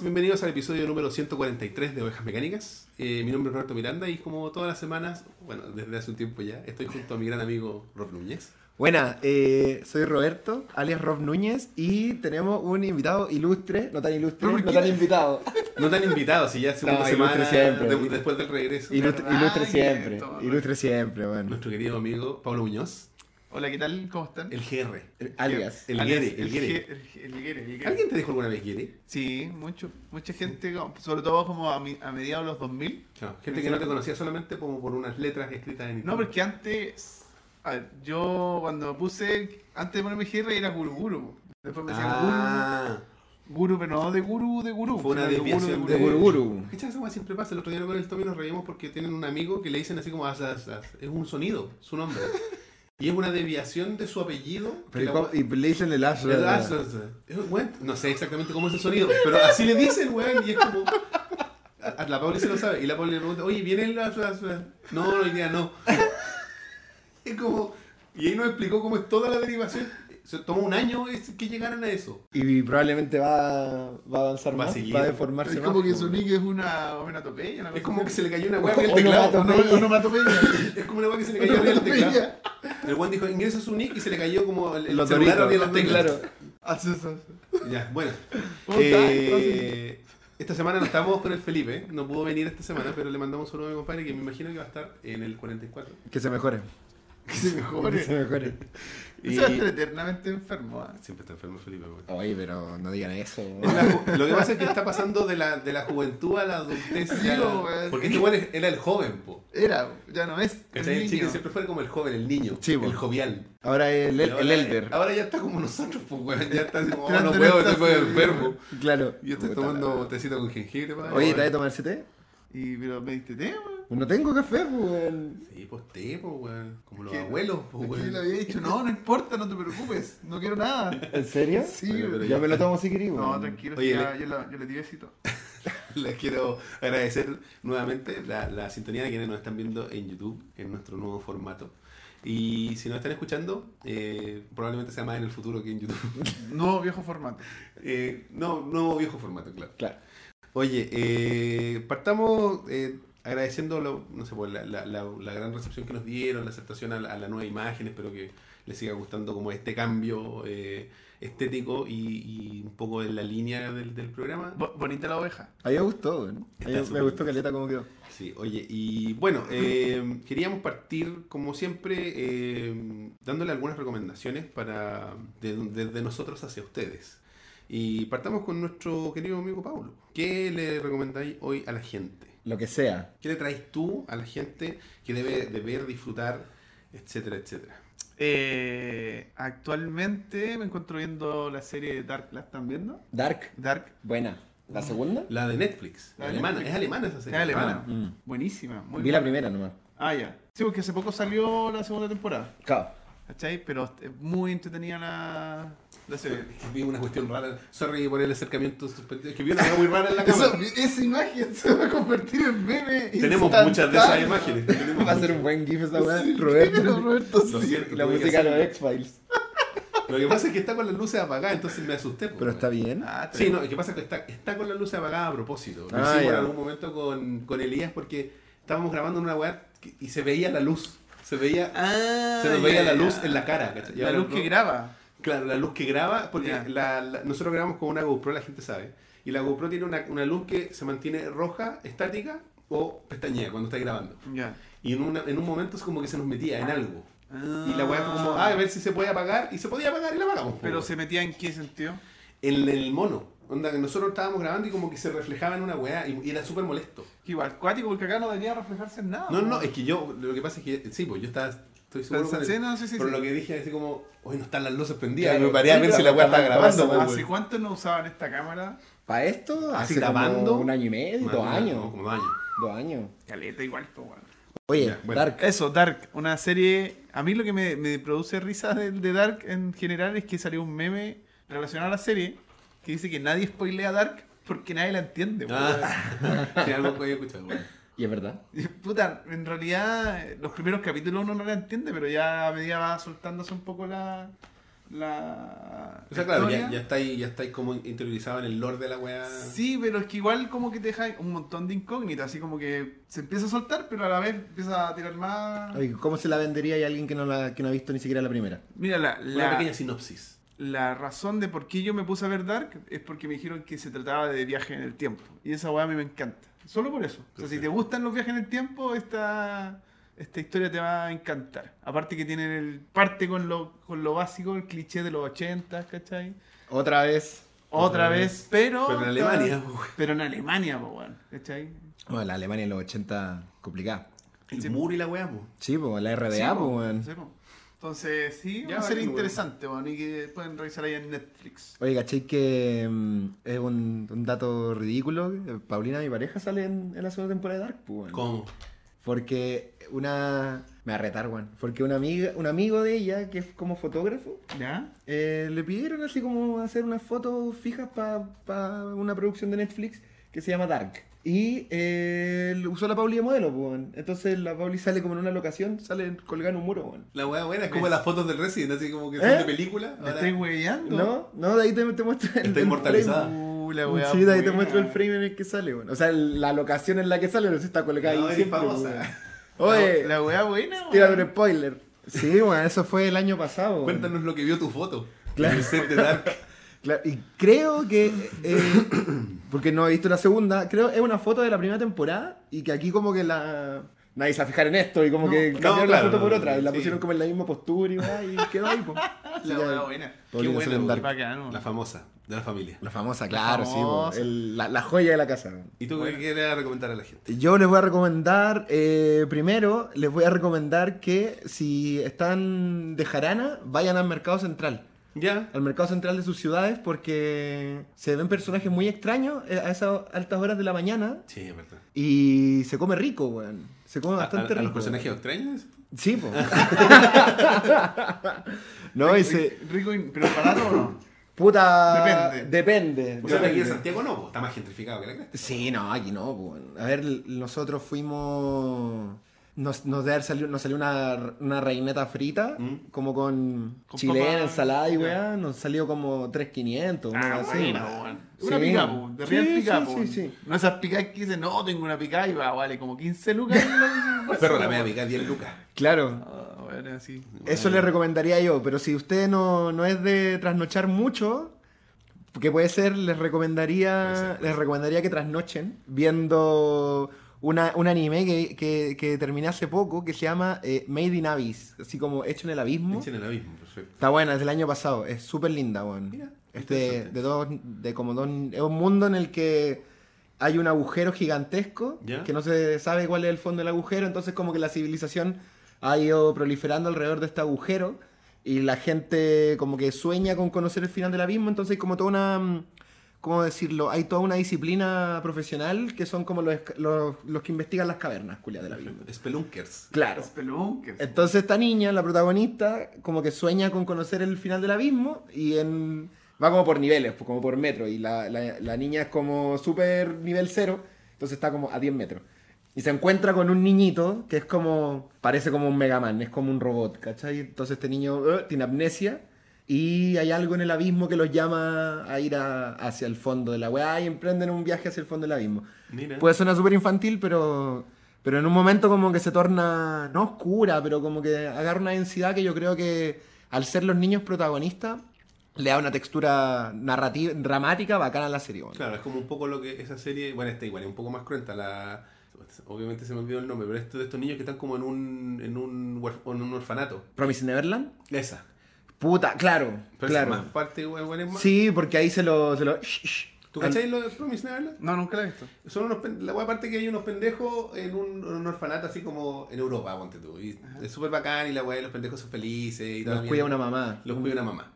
Bienvenidos, bienvenidos al episodio número 143 de Ovejas Mecánicas. Eh, mi nombre es Roberto Miranda y como todas las semanas, bueno, desde hace un tiempo ya, estoy junto a mi gran amigo Rob Núñez. Buena, eh, soy Roberto, alias Rob Núñez, y tenemos un invitado ilustre, no tan ilustre, ¿Pero por no tan invitado. No tan invitados, si ya hace No, una semana siempre. de- después del regreso. Ilustre, ilustre siempre, ilustre siempre, bueno. Nuestro querido amigo Pablo Muñoz, Hola, ¿qué tal? ¿Cómo están? el GR. Alias. El Alias, Guere, el Guere. El Guere. ¿Alguien te dijo alguna vez Guere? Sí, mucho, mucha gente, sobre todo como a, mi- a mediados de los 2000. No, gente que no te conocía solamente como por unas letras escritas en No, porque antes, a ver, yo cuando puse, antes de ponerme GR era Guru Guru. Después me decían Ah, Guru, Guru, pero no de Guru, de Guru. Fue una de desviación De. ¿Qué esa weá siempre pasa? El otro día con el Tommy nos reímos porque tienen un amigo que le dicen así como as, as, as. es un sonido, su nombre. Y es una desviación de su apellido. que Pero la ¿cómo- weá- Y le dicen el as. el No sé exactamente cómo es el sonido, pero así le dicen, weón, y es como. a- La Pauli se lo sabe, y la Pauli le pregunta, oye, ¿viene el as, as, as? No, hoy día no. Es como. Y ahí nos explicó cómo es toda la derivación. Se tomó un año que llegaran a eso. Y probablemente va, va a avanzar Va más, seguir. va a deformarse Es más. como que su nick es una onomatopeya. una Es como que se le cayó una weá en el teclado. onomatopeya. Es como una weá que se le cayó arriba del teclado. El Juan dijo, ingresa su nick y se le cayó como el, el Los celular de las teclas. claro. Ya, bueno. ¿Cómo estás? Eh, esta semana no estamos con el Felipe, no pudo venir esta semana, pero le mandamos un saludo a mi compadre que me imagino que va a estar en el 44. Que se mejore. Que se Que mejore. se mejore. Y Ese va a estar eternamente enfermo. ¿ah? siempre está enfermo Felipe. Oye, pero no digan eso. Es lo que pasa es que está pasando de la, de la juventud a la adultez. Sí, porque este es- era el joven, po. Era, ya no es. El El chico niño. siempre fue como el joven, el niño, Sí, el jovial. Ahora el, Y el, ahora- el elder. Ahora ya está como nosotros, pues, weón. Ya está así como, oh, no puedo, estoy sí, enfermo. Claro. Yo estoy tomando tecito con jengibre. Oye, ¿te vas a tomar ese té? Y, pero me diste té, weón. No tengo café, pues. weón. Sí, pues té, pues, weón. Como los ¿Qué? abuelos, pues, weón. le había dicho, no, no importa, no te preocupes, no quiero nada. ¿En serio? Sí, pero Ya me lo tomo si querís, No, tranquilo, Oye, ya, le- yo, la- yo le di besito. Les quiero agradecer nuevamente la, la sintonía de quienes nos están viendo en YouTube, en nuestro nuevo formato. Y si nos están escuchando, eh, probablemente sea más en el futuro que en YouTube. Nuevo viejo formato. Eh, no, nuevo viejo formato, claro. Claro. Oye, eh, partamos eh, agradeciendo lo- no sé, pues, la, la- la- la gran recepción que nos dieron, la aceptación a la, a la nueva imagen. Espero que les siga gustando como este cambio eh, estético y, y un poco en la línea del, del programa. Bo- bonita la oveja. A mí me gustó, weón. A mí Está me gustó caleta cómo quedó. Sí, oye, y bueno, eh, queríamos partir, como siempre, eh, dándole algunas recomendaciones para de, de- de nosotros hacia ustedes. Y partamos con nuestro querido amigo Paulo. ¿Qué le recomendáis hoy a la gente? Lo que sea. ¿Qué le traes tú a la gente que debe de ver, disfrutar, etcétera, etcétera? Eh, actualmente me encuentro viendo la serie Dark. ¿La están viendo? Dark. Dark. Buena. ¿La segunda? La de Netflix, la alemana, Netflix. es alemana esa Es serie. alemana. Ah, mm. Buenísima. Muy Vi la primera nomás. Ah, ya. Sí, porque hace poco salió la segunda temporada. Claro. ¿Cachai? Pero es muy entretenida la, que vi una cuestión rara. Sorry por el acercamiento suspendido. Es que vi una cosa muy rara en la cámara. Eso- esa imagen se va a convertir en meme. Tenemos instantáneo. muchas de esas imágenes. Tenemos Va a ser un buen gif esa weá. Pero Roberto. Roberto, sí. la música de los. X-Files. Lo que pasa es que está con las luces apagadas, entonces me asusté. Pero está bien. Ah, está Sí, bien. no, lo que pasa es que está, está con las luces apagadas a propósito. Lo Ah, hicimos en algún momento con, con Elías porque estábamos grabando en una weá y se veía la luz. Se veía, Ah, se nos ya, veía la ya. luz en la cara. La luz no- que graba. Claro, la luz que graba, porque Ya. la- la- nosotros grabamos con una GoPro, la gente sabe. Y la GoPro tiene una, una luz que se mantiene roja, estática o pestañea cuando está grabando. Ya. Y en, una- en un momento es como que se nos metía en algo. Y la weá fue como, Ah. ah, a ver si se puede apagar. Y se podía apagar y la apagamos. Pero se metía en qué sentido? En el mono. Onda, que nosotros estábamos grabando y como que se reflejaba en una weá y, era súper molesto. Igual, cuático, porque acá no debería reflejarse en nada. No, no, no, es que yo, lo que pasa es que, sí, pues yo estaba, estoy seguro con Sí, no, sí, sí, Pero sí. lo que dije así como, hoy no están las luces prendidas. Claro. y me paré a ver si la weá estaba grabando. ¿Hace weón. cuánto no usaban esta cámara? Para esto, Así hace grabando. como un año y medio, dos años. no, Como dos años. Dos años. Caleta igual, pues, weón. Oye, Ya, bueno. Dark. Eso, Dark, una serie. A mí lo que me, me produce risa de, de Dark en general es que salió un meme relacionado a la serie que dice que nadie spoilea Dark porque nadie la entiende. weón. Ah, sí, algo que había escuchado, weón. Y es verdad. Y, Puta, en realidad los primeros capítulos uno no la entiende, pero ya a medida va soltándose un poco la, la. O sea, claro, ya, ya estáis ya estáis como interiorizado en el lore de la weá. Sí, pero es que igual como que te deja un montón de incógnitas, así como que se empieza a soltar, pero a la vez empieza a tirar más. Oye, ¿Cómo se la vendería a alguien que no, la, que no ha visto ni siquiera la primera? Mira, la, Una la, pequeña sinopsis. la razón de por qué yo me puse a ver Dark es porque me dijeron que se trataba de viaje en el tiempo. Y esa weá a mí me encanta. Solo por eso. O sea, si te gustan los viajes en el tiempo, esta, esta historia te va a encantar. Aparte que tiene el, parte con lo, con lo básico, el cliché de los 80, ¿cachai? Otra vez. Otra vez, pero... Pero en Alemania, po, weón. Pero en Alemania, po, weón, ¿cachai? Bueno, la Alemania en los 80 complicada. El Sí. muro y la weá, po. Sí, pues la RDA, Sí, pues, po, weón. sí, po. Entonces, sí, Ya, una serie bueno. interesante, weón, y que pueden revisar ahí en Netflix. Oye, ¿cachai que mm, es un, un dato ridículo? Paulina, mi pareja, sale en, en la segunda temporada de Dark, pues. ¿Cómo? Porque una... Me va a retar, weón. Porque una amiga, un amigo de ella, que es como fotógrafo, ¿Ya? eh, le pidieron así como hacer unas fotos fijas para una producción de Netflix que se llama Dark. Y eh, él usó la Pauli de modelo, pues, weón. Entonces la Pauli sale como en una locación, sale colgada en un muro, weón. La weá buena es como las fotos del Resident, así como que son ¿Eh? de película. ¿Me estáis weyando? ¿No? No, de ahí te, te muestra el, Está inmortalizada. frame. Uh, la weá Sí, de ahí te muestro el frame en el que sale, weón. O sea, la locación en la que sale no se está colocada No, ahí siempre, famosa. Oye, La, weá buena, weón. tírate un spoiler. Sí, weón, eso fue el año pasado. Cuéntanos lo que vio tu foto. Claro. El set de Dark. Claro, y creo que, eh, porque no he visto la segunda, creo es una foto de la primera temporada y que aquí como que la... Nadie se va a fijar en esto y como No, que no, cambiaron claro, la foto por otra y la sí. pusieron como en la misma postura y, y quedó ahí, po. La buena. Qué buena. La famosa, de la familia. La famosa, claro, sí, po. famosa. El- la, la joya de la casa. ¿Y tú qué quieres recomendar a la gente? Yo les voy a recomendar, eh, primero, les voy a recomendar que si están de jarana, vayan al Mercado Central. Ya. Al Mercado Central de sus ciudades porque se ven personajes muy extraños eh, a esas altas horas de la mañana Sí, es verdad. y se come rico, weón. Se come ¿A, bastante a- a rico. los personajes extraños? Sí, po. no, y se... Rico, y- pero barato o no? Puta... Depende. Depende. O sea, aquí en. Santiago no, po, está más gentrificado que la cresta. Sí, no, aquí no, pues. A ver, nosotros fuimos. Nos, nos, debe salido, nos salió una, una reineta frita, Mm. como con, Con chilena, ensalada y weá. Nos salió como 3.500, una Ah, bueno, weón. Una Sí. pica, po. De real Sí, pica, sí, sí, sí. No esas picas que dicen, no, tengo una pica y va, vale como 15 lucas. Perro, la media pica 10 lucas. Claro. Ah, bueno, así. Eso le recomendaría yo, pero si usted no, no es de trasnochar mucho, que puede ser, les recomendaría, ser, les recomendaría que trasnochen viendo una, un anime que, que, que terminé hace poco que se llama eh, Made in Abyss, así como hecho en el abismo. Echen el abismo, perfecto. Está buena, es del año pasado, es súper linda, weón. Mira, Es de, dos, de como dos, es un mundo en el que hay un agujero gigantesco ¿Ya? que no se sabe cuál es el fondo del agujero, entonces como que la civilización ha ido proliferando alrededor de este agujero y la gente como que sueña con conocer el final del abismo, entonces hay como toda una, mm, ¿cómo decirlo? Hay toda una disciplina profesional que son como los, los, los que investigan las cavernas, culia del abismo. Spelunkers. Claro. Spelunkers. Entonces esta niña, la protagonista, como que sueña con conocer el final del abismo y en... va como por niveles, pues, como por metro. Y la, la- la niña es como súper nivel cero, entonces está como a 10 metros. Y se encuentra con un niñito que es como, parece como un Mega Man, es como un robot, ¿cachai? Entonces este niño eh, tiene amnesia y hay algo en el abismo que los llama a ir a- hacia el fondo de la weá y emprenden un viaje hacia el fondo del abismo. Mira. Puede sonar súper infantil, pero, pero en un momento como que se torna, no oscura, pero como que agarra una densidad que yo creo que al ser los niños protagonistas le da una textura narrativa, dramática bacana a la serie. bueno. Claro, es como un poco lo que esa serie, bueno, esta igual es un poco más cruenta, la obviamente se me olvidó el nombre, pero esto de estos niños que están como en un en un, en un orfanato. Promising Neverland. Esa. Puta, claro, Pero claro. esa más parte, es más. Sí, porque ahí se lo... Se lo. ¿Tú cacháis lo de Promise Neverland? No, nunca la he visto. Son unos pen- la wea aparte que hay unos pendejos en un, en un orfanato así como en Europa, ponte tú. Y es súper bacán y la weá, los pendejos son felices y Los cuida una mamá. Los cuida una mamá.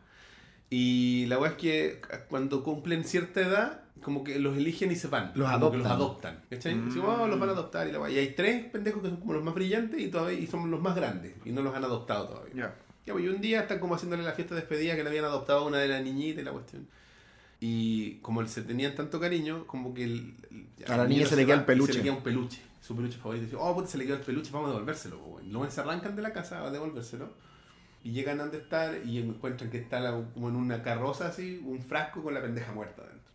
Y la weá es que cuando cumplen cierta edad, como que los eligen y se van. Los que adoptan. los adoptan. ¿Cachai? Mm. "Oh, los van a adoptar y la weá. Y hay tres pendejos que son como los más brillantes y todavía y son los más grandes. Y no los han adoptado todavía. Ya. Ya, pues, y un día están como haciéndole la fiesta de despedida que le habían adoptado a una de las niñitas y la cuestión. Y como se tenían tanto cariño, como que el, el- A la niña niño se le queda el peluche. Se le queda un peluche, su peluche favorito. Y dice, oh, puta, se le quedó el peluche, vamos a devolvérselo. po, weón. Luego se arrancan de la casa a devolvérselo. y llegan a donde está y encuentran que está la- como en una carroza así, un frasco con la pendeja muerta dentro.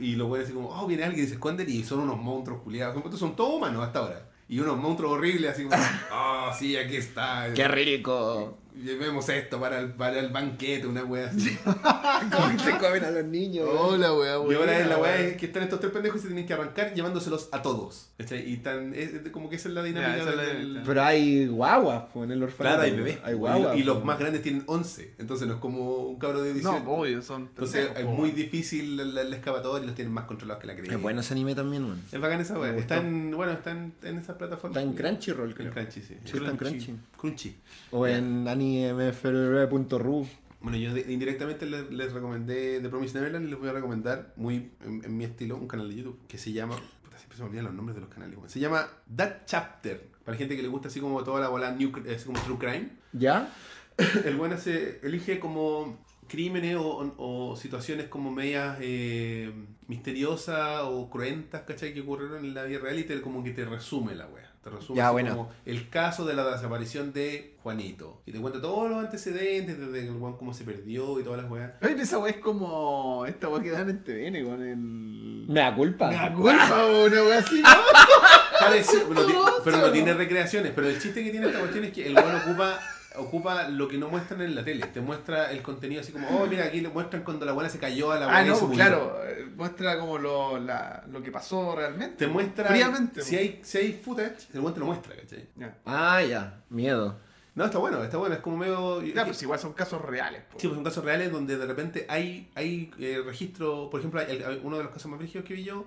Y, y los güeyes así como, oh, viene alguien y se esconden y son unos monstruos culiados. Son, son todos humanos hasta ahora. Y unos monstruos horribles así como, oh, sí, aquí está. ¡Qué rico! Llevemos esto para el, para el banquete, una wea así. ¿Cómo que se comen a los niños? Hola, weá, Y ahora la weá. weá es que están estos tres pendejos y se tienen que arrancar llevándoselos a todos. ¿cachai? Y tan, es, es como que esa es la dinámica Ya, es del- la- Pero hay guaguas en el orfanato. Claro, hay bebés. Hay Y- guaguas. y, los más grandes tienen 11. Entonces no es como un cabro de 18. No, obvio, son. Entonces pendejos, es muy difícil el, el excavador y los tienen más controlados que la creencia. Es bueno ese anime también, man. Es bacán esa Me weá. gustó. Está en, bueno, está en, en esas plataformas. Está en Crunchyroll, En creo. Crunchy, sí. Sí, está en Crunchy. Crunchy. O en animeflr.ru. Bueno, yo indirectamente les, recomendé The Promised Neverland y les voy a recomendar, muy en, mi estilo, un canal de YouTube que se llama. Puta, siempre se me olvidan los nombres de los canales. Se llama That Chapter. Para gente que le gusta así como toda la bola, new, es como True Crime. ¿Ya? El bueno se elige como crímenes o situaciones como medias eh, misteriosas o cruentas, ¿cachai? Que ocurrieron en la vida real y te, como que te resume la wea. Te resume Ya, así bueno. como el caso de la desaparición de Juanito. Y te cuenta todos los antecedentes, desde el cómo se perdió y todas las weas. Oye, esa weá es como. Esta weá que dan en TVN con el. Me da culpa. Me da culpa, una weá así, ¿no? Parece- pero, no ti- Todo pero no tiene recreaciones. Pero el chiste que tiene esta cuestión es que el weón ocupa, ocupa lo que no muestran en la tele. Te muestra el contenido así como, oh, mira, aquí le muestran cuando la buena se cayó a la Ah, buena y no, se murió. claro. eh, Muestra como lo, la, lo que pasó realmente. Te muestra. Fríamente. Si hay, si hay footage, el weón te lo muestra, ¿cachai? Ya. Ah, ya. Miedo. No, está bueno, está bueno. Es como medio. Ya, pues igual son casos reales. Sí, pues son casos reales donde de repente hay, hay eh, registro, por ejemplo, hay- hay uno de los casos más brígidos que vi yo,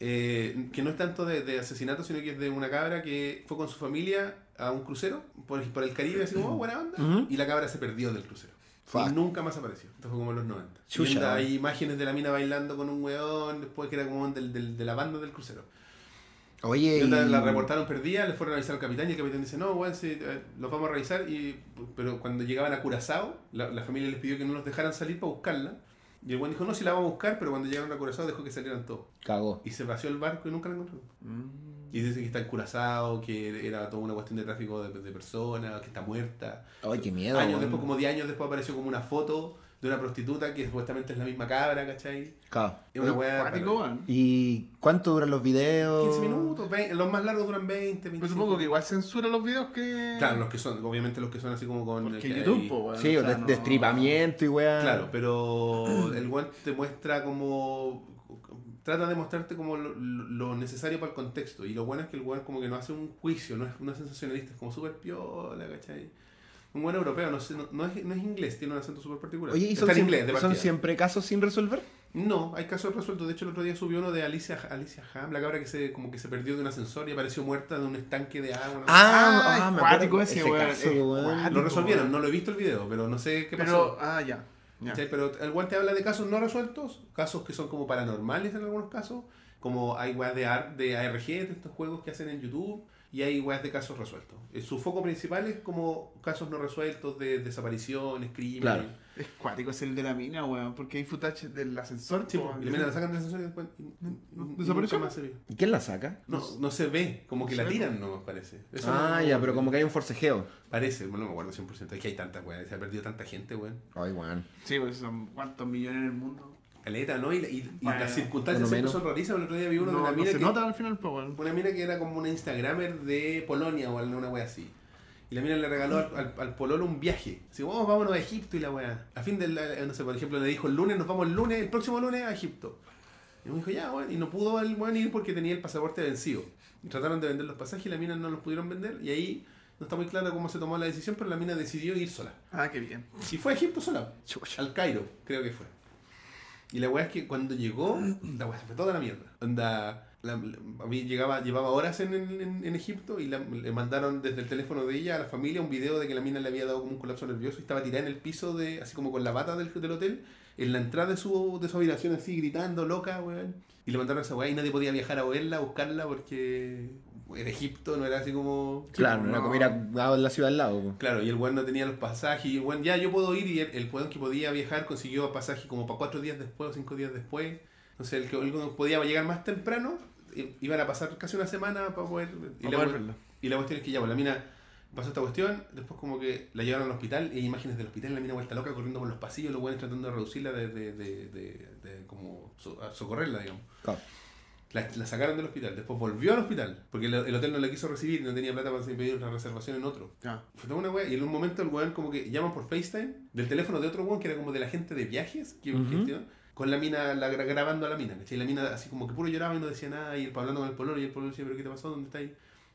eh, que no es tanto de, de asesinato, sino que es de una cabra que fue con su familia a un crucero por, por el Caribe, así como, oh, buena onda, y la cabra se perdió del crucero. Fuck. Y nunca más apareció. Esto fue como en los 90. Y Chucha, onda, hay imágenes de la mina bailando con un weón, después que era como del, del- de la banda del crucero. Oye, Y onda, y- la reportaron perdida, le fueron a avisar al capitán y el capitán dice, no, weón, sí, eh, los vamos a revisar. Y, pero cuando llegaban a Curazao, la, la familia les pidió que no los dejaran salir para buscarla. Y el weón dijo, no, sí la vamos a buscar, pero cuando llegaron a Curazao dejó que salieran todos. Cagó. Y se vació el barco y nunca la encontraron. Mm. Y dice que está en Curazao, que era toda una cuestión de tráfico de, de personas, que está muerta. Ay, qué miedo. años después, como 10 años después, apareció como una foto de una prostituta que supuestamente es la misma cabra, ¿cachai? Cagó. Es una weá. Weón. ¿Y cuánto duran los videos? 15 minutos, 20, los más largos duran 20, 25. Pues supongo que igual censura los videos que. Claro, los que son, obviamente los que son así como con. Porque que YouTube, po, weón. Sí, o sea, de- no- destripamiento y weá. Claro, pero el one te muestra como. Trata de mostrarte como lo, lo necesario para el contexto. Y lo bueno es que el one como que no hace un juicio, no es, no es sensacionalista, es como súper piola, ¿cachai? Un buen europeo, no, sé, no, no es, no es inglés, tiene un acento súper particular. Oye, ¿y son, siempre, inglés, de son partida. siempre casos sin resolver? No, hay casos resueltos. De hecho, el otro día subió uno de Alicia, Alicia Ham, la cabra que se, como que se perdió de un ascensor y apareció muerta de un estanque de agua. ¿no? Ah, Ah, me ese, weón, cuático. Lo resolvieron, no lo he visto el video, pero no sé qué pasó. Pero, ah, ya. ya. ¿Cachai? Pero el guante te habla de casos no resueltos, casos que son como paranormales en algunos casos, como hay de, AR, de ARG, de estos juegos que hacen en YouTube, y hay weas de casos resueltos. Eh, Su foco principal es como casos no resueltos de desapariciones, crímenes. Claro. Es cuático, es el de la mina, weón. Porque hay footage del ascensor. Sí, po, y la mina la sacan del ascensor y después ¿Desapareció? ¿Y quién la saca? No, no se ve, como que ¿Se la tiran, no parece. Eso ah, no- ya, pero como que hay un forcejeo. Parece, no me acuerdo 100%. Es que hay tantas weas, se ha perdido tanta gente, weón. Ay, weón. Sí, pues son cuántos millones en el mundo. Caleta, ¿no? Y, y- y Bueno, las circunstancias siempre son rarísimas. El otro día vi uno no, de una no mina se que... nota al final, pues. Una mina que era como una Instagramer de Polonia o alguna wea así. Y la mina le regaló al, al, al pololo un viaje. Así, vamos, vámonos a Egipto y la wea. A fin del, eh, no sé, por ejemplo, le dijo el lunes, nos vamos el lunes, el próximo lunes a Egipto. Y me dijo, ya, weón. Y no pudo el weón ir porque tenía el pasaporte vencido. Y trataron de vender los pasajes y la mina no los pudieron vender. Y ahí no está muy claro cómo se tomó la decisión, pero la mina decidió ir sola. Ah, qué bien. Y fue a Egipto sola. Chucha. Al Cairo, creo que fue. Y la weá es que cuando llegó, la weá se fue toda la mierda. Onda, la- la- a mí llegaba, llevaba horas en, en- en Egipto y la- le mandaron desde el teléfono de ella a la familia un video de que la mina le había dado como un colapso nervioso y estaba tirada en el piso, de así como con la bata del, del hotel, en la entrada de su, de su habitación, así gritando, loca, weón. Y le mandaron a esa weá y nadie podía viajar a verla, a buscarla, porque en Egipto no era así como... Claro, pues, no era como ir a, la ciudad al lado. po. Claro, y el weón no tenía los pasajes, y el weón, ya yo puedo ir, y el, el weón que podía viajar consiguió pasaje como para cuatro días después o cinco días después. Entonces el que el que podía llegar más temprano, iban a pasar casi una semana para poder... Y la, poder we- verlo. y la cuestión es que ya, pues, la mina pasó esta cuestión, después como que la llevaron al hospital y hay imágenes del hospital, la mina vuelta loca corriendo por los pasillos, los buenos tratando de reducirla, de, de, de, de- de como so- a socorrerla, digamos. Claro. La, la sacaron del hospital, después volvió al hospital, porque el, el hotel no la quiso recibir y no tenía plata para pedir una reservación en otro. Ya. Fue toda una wea, y en un momento el weón como que llaman por FaceTime del teléfono de otro weón que era como de la gente de viajes que Ujú. gestiona, con la mina, la, gra- grabando a la mina, ¿cachai? Y la mina así como que puro lloraba y no decía nada, y él hablando con el pololo, y el pololo decía, pero ¿qué te pasó? ¿Dónde estáis?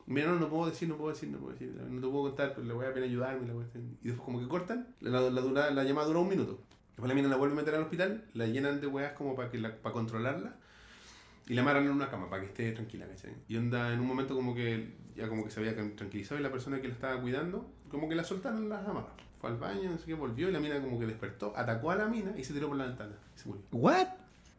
Y Mira, no, no puedo decir, no puedo decir, no puedo decir, no te puedo contar, pero le voy a pena ayudarme. La y después como que cortan, la, la, dura- la llamada dura un minuto. Después la mina la vuelven a meter al hospital, la llenan de weas como para que la, para controlarla. Y la amarran en una cama para que esté tranquila, ¿cachai? Y onda, en un momento como que ya como que se había tranquilizado y la persona que la estaba cuidando, como que la soltaron las amarras. Fue al baño, no sé qué, volvió y la mina como que despertó, atacó a la mina y se tiró por la ventana. Y se murió. ¿What?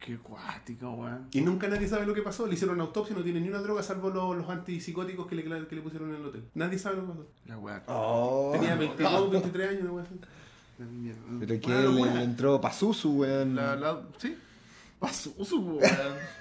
Qué cuático, weón. Y nunca nadie sabe lo que pasó. Le hicieron una autopsia, no tiene ni una droga salvo los, los antipsicóticos que le, que le pusieron en el hotel. Nadie sabe lo que pasó. La weá. Oh. Tenía 22, 23 años, una así. Mierda. Pero que Bueno, le, entró Pazuzu, weón. La, la, sí. Pasó su.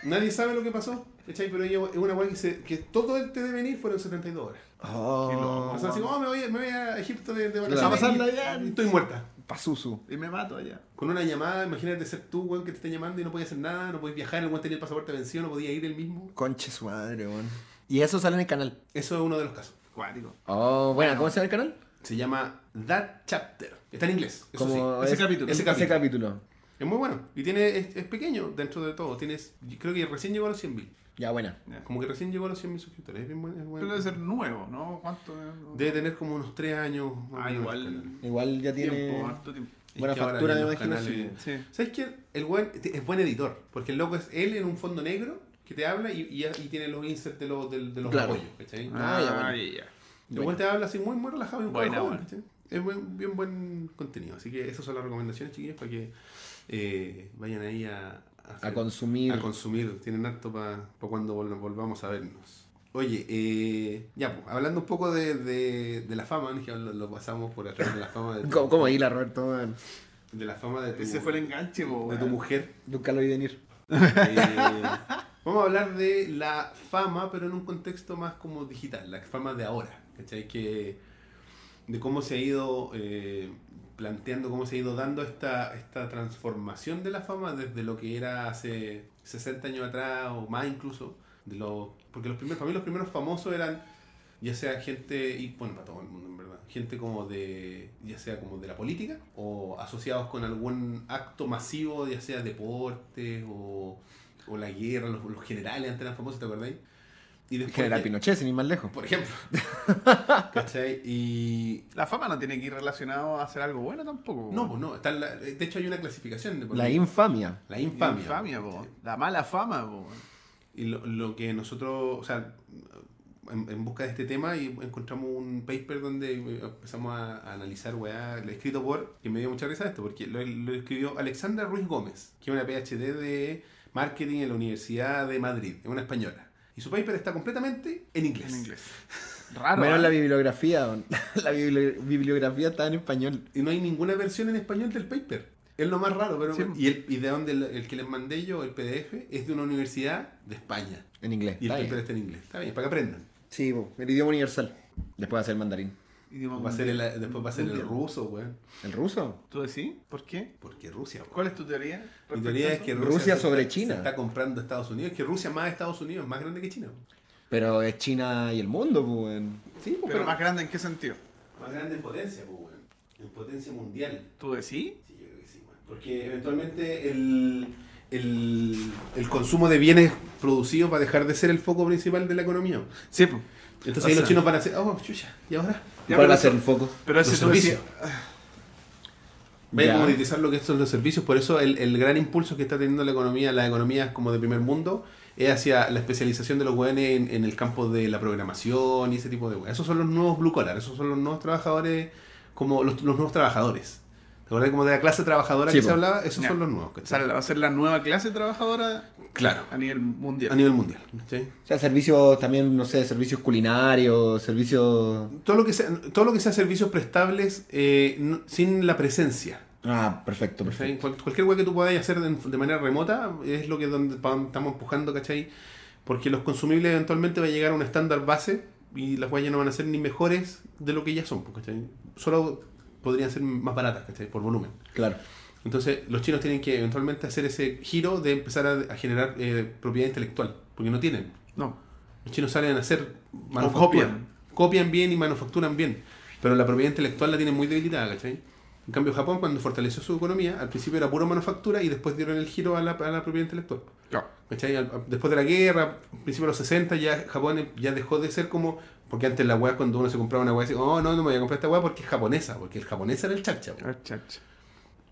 Nadie sabe lo que pasó. ¿cachai? Pero ella es una weá que, se- que todo el té de venir fueron 72 horas. Oh. O sea, así oh, me, voy, me voy a Egipto de, de vacaciones A pasarla allá. y estoy muerta. Pazuzu. Y me mato allá. Con una llamada, imagínate ser tú, weón, que te estén llamando y no podías hacer nada, no podías viajar, el weón tenía el pasaporte vencido, no podía ir él mismo. Conche su madre, weón. Y eso sale en el canal. Eso es uno de los casos. Cuático. Oh, bueno, ¿cómo se llama el canal? Se llama That Chapter. Está en inglés. Eso Como sí. ese es- capítulo. Ese Ese capítulo. Es muy bueno. Y tiene, es, es pequeño dentro de todo. Tienes, creo que recién llegó a los 100.000. Ya, buena. Como que recién llegó a los 100.000 suscriptores. Es bien bueno. es bueno. Pero debe ser nuevo, ¿no? ¿Cuánto? Debe tener como unos 3 años. Ah, igual. Igual ya tiene. Tiempo, harto tiempo. Es Buena factura, imagino, canales- Sí. ¿Sabes qué? El buen es buen editor. Porque el loco es él en un fondo negro que te habla y, y, y tiene los inserts de los, de, de los Claro. apoyos. ¿cachai? Ah, ya, bueno. Ah, ya, ya. El buen te habla así muy, muy relajado y un. ¿cachai? Es buen- bien buen contenido. Así que esas son las recomendaciones, chiquillos, para que eh, vayan ahí a, A consumir. a consumir. Tienen harto para cuando vol- volvamos a vernos. Oye, eh, ya, pues, hablando un poco de, de, de la fama, que lo, lo pasamos por atrás de la fama de tu, ¿Cómo, cómo hila, Roberto? de la fama de tu, Ese fue el enganche, de tu mujer. Nunca lo vi venir. Eh, vamos a hablar de la fama, pero en un contexto más como digital, la fama de ahora, ¿cachai? Que, de cómo se ha ido eh, planteando, cómo se ha ido dando esta, esta transformación de la fama desde lo que era hace 60 años atrás o más incluso, de los, porque los primeros, para mí los primeros famosos eran ya sea gente, y bueno, para todo el mundo en verdad, gente como de, ya sea como de la política, o asociados con algún acto masivo, ya sea deporte, o, o la guerra, los, los generales antes eran famosos, ¿te acordáis? Y después General Pinochet, sin ir más lejos. por ejemplo. ¿Cachai? Y... La fama no tiene que ir relacionado a hacer algo bueno tampoco. No, pues no, está en la- de hecho hay una clasificación de por La infamia. la La infamia. infamia, po. La mala fama, po. Y lo, lo que nosotros, o sea, en, en busca de este tema y encontramos un paper donde empezamos a, a analizar, weá, lo escrito por, que me dio mucha risa esto, porque lo, lo escribió Alexandra Ruiz Gómez, que es una PhD de marketing en la Universidad de Madrid, es una española. Y su paper está completamente en inglés. En inglés. Raro. Menos ¿eh? la bibliografía. weón. La bibli- bibliografía está en español. Y no hay ninguna versión en español del paper. Es lo más raro, pero... Sí. Y, el, y de donde el, el que les mandé yo, el PDF, es de una universidad de España. En inglés. Y el Está paper bien. está en inglés. Está bien, para que aprendan. Sí, el idioma universal. Después va a ser el mandarín. Idioma Va a ser el- mundial. después va a ser el ruso, weón. ¿El ruso? ¿Tú decís? ¿Por qué? Porque Rusia, weón. ¿Cuál es tu teoría? Mi teoría es que Rusia Rusia, se sobre está- China. se está comprando Estados Unidos. Es que Rusia más Estados Unidos es más grande que China. Pero es China y el mundo, pues. weón. Sí, pues, Pero más grande en qué sentido? más grande en potencia, pues, weón. En potencia mundial. ¿Tú decís? Sí, yo creo que sí, weón. Porque eventualmente el, el, el consumo de bienes producidos va a dejar de ser el foco principal de la economía. Sí, pues. Entonces O ahí sea- los chinos van a decir, oh, chucha, ¿y ahora? Ya, ¿Cuál pero va a ser el foco? Pero ese servicios. Vayan a monetizar lo que son los servicios, por eso el, el gran impulso que está teniendo la economía, las economías como de primer mundo, es hacia la especialización de los weones en, en el campo de la programación y ese tipo de weones. Esos son los nuevos blue collar, esos son los nuevos trabajadores, como los, los nuevos trabajadores. ¿Te acuerdas como de la clase trabajadora Sí, que po. se hablaba? Esos Ya. son los nuevos. O sea, va a ser la nueva clase trabajadora Claro, a nivel mundial. a nivel mundial. ¿cachai? O sea, servicios también, no sé, servicios culinarios, servicios... Todo lo que sea, todo lo que sea servicios prestables eh, no- sin la presencia. Ah, perfecto, perfecto. Cual- cualquier cosa que tú puedas hacer de, de manera remota es lo que donde estamos empujando, ¿cachai? Porque los consumibles eventualmente va a llegar a un estándar base y las ya no van a ser ni mejores de lo que ya son, pues, ¿cachai? Solo podrían ser más baratas, ¿cachai? Por volumen. Claro. Entonces, los chinos tienen que eventualmente hacer ese giro de empezar a, a generar eh, propiedad intelectual, porque no tienen. No. Los chinos salen a hacer copian. Copian bien y manufacturan bien, pero la propiedad intelectual la tienen muy debilitada, ¿cachai? En cambio, Japón, cuando fortaleció su economía, al principio era pura manufactura y después dieron el giro a la, a la propiedad intelectual. A- Después de la guerra, al principio de los 60, ya Japón ya dejó de ser como. Porque antes la weá, cuando uno se compraba una weá, decía, oh, no, no me voy a comprar esta weá porque es japonesa, porque el japonés era el chacha. Ah, chacha.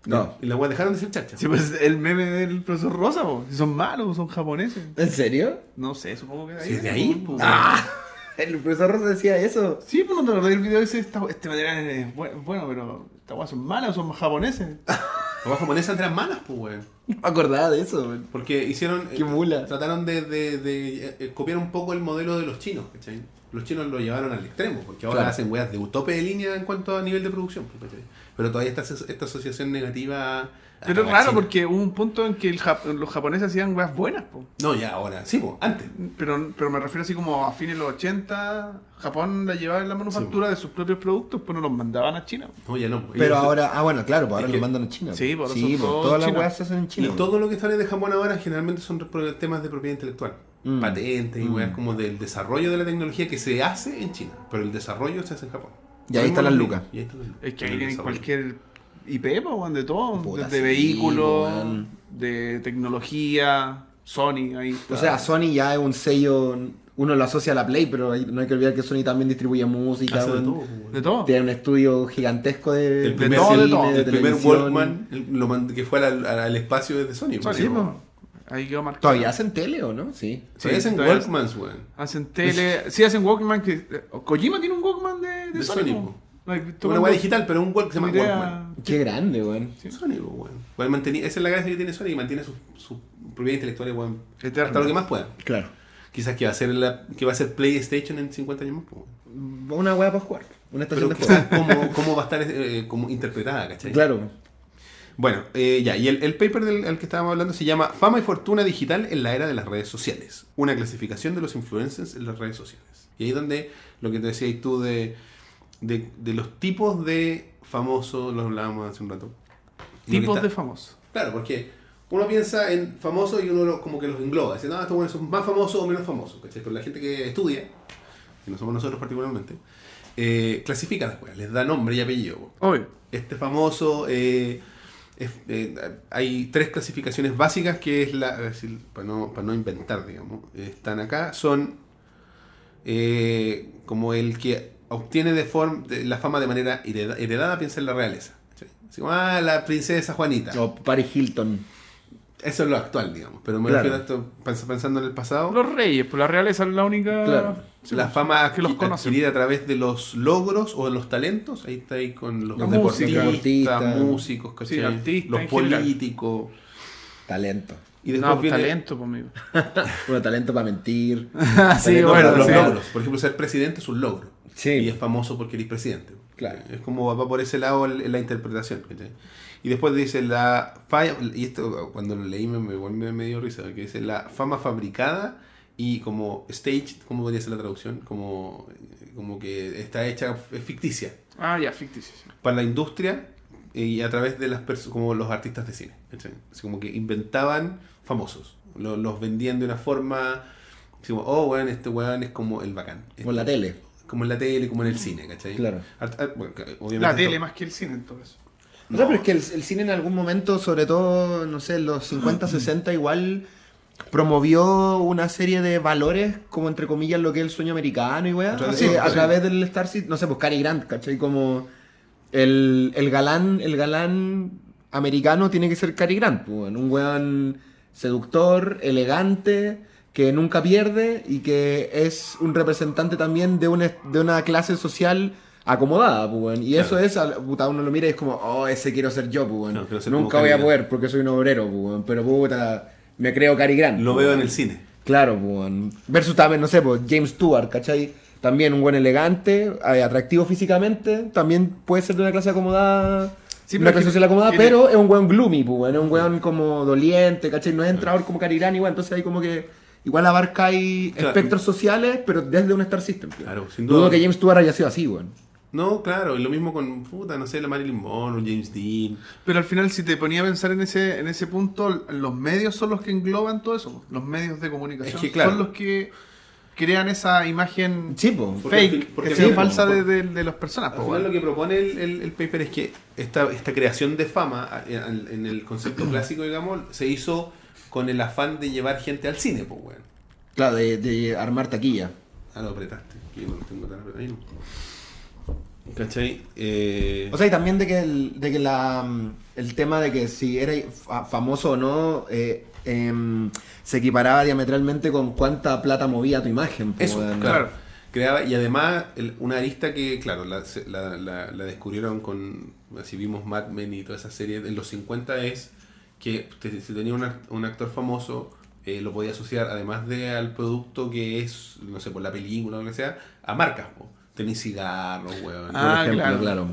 No. Y las weas dejaron de ser chacha. Sí, pues el meme del profesor Rosa, po. Si son malos, son japoneses. ¿En serio? No sé, supongo que de Sí, de ahí, po. po. ¡Ah! El profesor Rosa decía eso. Sí, pues no te acordás del video ese, esta, este material es bu- bueno, pero estas weas son malas, son japoneses. Las weas japonesas eran malas, pues, weón. No me acordaba de eso, weón. Porque hicieron. Qué mula. Trataron de, de- de, eh, eh, copiar un poco el modelo de los chinos, ¿cachai? Los chinos lo llevaron al extremo, porque ahora Claro. hacen weas de tope de línea en cuanto a nivel de producción, pues, ¿cachai? Pero todavía está esta asociación negativa. Pero es raro China. porque hubo un punto en que el Jap- los japoneses hacían weas buenas, po. No, ya ahora, sí, pues, antes. Pero, pero me refiero así como a fines de los 80, Japón la llevaba en la manufactura de sus propios productos, pues no los mandaban a China. No, ya no. Pero Ellos- ahora, ah, bueno, claro, pues ahora Es lo que- mandan a China. Sí, por sí, todas las weas se hacen en China. Y todo lo que sale de Japón ahora generalmente son temas de propiedad intelectual. Mm. Patentes y Mm. weas como del desarrollo de la tecnología que se hace en China. Pero el desarrollo se hace en Japón. Y ahí están las lucas. Y ahí están las lucas. Es que ahí tienen cualquier IP, po, weón, de todo. Puta, sí, vehículos, de tecnología, Sony, ahí. O sea, Sony ya es un sello, uno lo asocia a la Play, pero no hay que olvidar que Sony también distribuye música. Hace de todo, de todo. Tiene un estudio gigantesco de, El de primer, todo, de todo. de el primer. Walkman el- lo que fue al, al- al espacio desde Sony. Sony, Sí, ¿no? po. Ahí quedó marcado. ¿Todavía hacen tele o no? Sí. Sí, hacen todavía Walkmans, weón. Hacen tele. Sí, hacen Walkman. Que, eh, Kojima tiene un Walkman de, de, De Sony. Sony, Una weá digital, pero un Walk se llama Walkman. Qué grande, weón. Sony, pues, weón. Esa es la gracia que tiene Sony, que mantiene su, su propiedad intelectual, weón. Hasta lo que más pueda. Claro. Quizás que va a ser la, que va a ser PlayStation en 50 años más, weón. Una weá para jugar. Una estación Pero de juego. quizás cómo, cómo va a estar eh, como interpretada, ¿cachai? Claro. Bueno, eh, ya, y el, el paper del al que estábamos hablando se llama Fama y Fortuna Digital en la era de las redes sociales. Una clasificación de los influencers en las redes sociales. Y ahí donde lo que te decías tú de, de, de los tipos de famosos, lo hablábamos hace un rato. Tipos está- de famosos. Claro, porque uno piensa en famosos y uno lo- como que los engloba. Dice, no, estos buenos son más famosos o menos famosos. ¿cachai? Pero la gente que estudia, que no somos nosotros particularmente, eh, clasifica las cosas, les da nombre y apellido. Obvio. Este famoso, eh, es- eh, hay tres clasificaciones básicas que es la, es decir, para no, para no inventar, digamos, están acá, son eh, como el que obtiene de forma de la fama de manera hereda- heredada, piensa en la realeza. como, ah, la princesa Juanita. O Paris Hilton. Eso es lo actual, digamos, pero me Claro. refiero a esto pens- pensando en el pasado. Los reyes, pues la realeza es la única. Claro. Sí, la pues, fama que los adquirida a través de los logros o de los talentos, ahí está ahí con los La deportistas, música. músicos. Sí, artistas los políticos. Talento. Y después No, pues, viene talento, pues. Bueno, talento para mentir. sí, no, bueno, los sí. logros. Por ejemplo, ser presidente es un logro. Sí. Y es famoso porque eres presidente. Claro. Es como va por ese lado la interpretación. Y después dice la falla, y esto cuando lo leí me, me, me, me dio risa, que dice la fama fabricada y como staged, ¿cómo podría ser la traducción? Como, como que está hecha, es ficticia Ah, ya, ficticio. sí. para la industria y a través de las personas, como los artistas de cine. ¿cachai? Así como que inventaban famosos, lo- los vendían de una forma, así como, oh, weón, este weón es como el bacán. Con la tele. Como en la tele, como en el cine, ¿cachai? Claro. Art- bueno, obviamente La tele más que el cine, entonces. O sea, pero es que el, el cine en algún momento, sobre todo, no sé, en los 50, 60, igual promovió una serie de valores, como entre comillas, lo que es el sueño americano y weá. A través Sí, de- a sí. través del Star City, no sé, pues Cary Grant, ¿cachai? Como el, el galán, el galán americano tiene que ser Cary Grant, pues, un weón seductor, elegante, que nunca pierde y que es un representante también de una, de una clase social acomodada, pues. Y Claro. eso es, puta, uno lo mira y es como, oh, ese quiero ser yo, pues. No, Nunca voy a poder porque soy un obrero, pues, weón. Pero puta, me creo Cary Grant. Lo veo en el cine. Claro, pues, weón. Versus también, no sé, pues, James Stewart, ¿cachai? También un buen elegante, eh, atractivo físicamente, también puede ser de una clase acomodada, Sí, una pero clase social acomodada, tiene- pero es un weón gloomy, pues, weón. Es un weón como doliente, ¿cachai? No es entrador como Cary Grant, igual, entonces ahí como que igual abarcáis Claro. espectros sociales, pero desde un Star System. Claro, sin Dudo duda. que James Stewart haya sido así, weón. No, claro, y lo mismo con, puta, no sé, la Marilyn Monroe, James Dean. Pero al final, si te ponía a pensar en ese, en ese punto, los medios son los que engloban todo eso. Los medios de comunicación Es que, claro. son los que crean esa imagen Sí, po. Fake, porque que sea falsa de, de, de las personas. Al po, final lo que propone el, el- el paper es que esta, esta creación de fama, en, en el concepto clásico, digamos, se hizo con el afán de llevar gente al cine, pues, weón. Claro, de, de armar taquilla. Ah, lo apretaste, que no lo tengo tan apretado. ¿Cachai? Eh, O sea, y también de que el, de que la, mm, el tema de que si era fa- famoso o no eh, em, se equiparaba diametralmente con cuánta plata movía tu imagen. Eso, claro. Creaba, y además, el- una arista que, claro, la, la- la- la descubrieron con, así vimos Mad Men y toda esa serie en los 50 es que si tenía un, act- un actor famoso, eh, lo podía asociar, además de al producto que es, no sé, por la película o lo que sea, a marcas, po. Tenés cigarros, weón. Por Ah, ejemplo, claro. claro.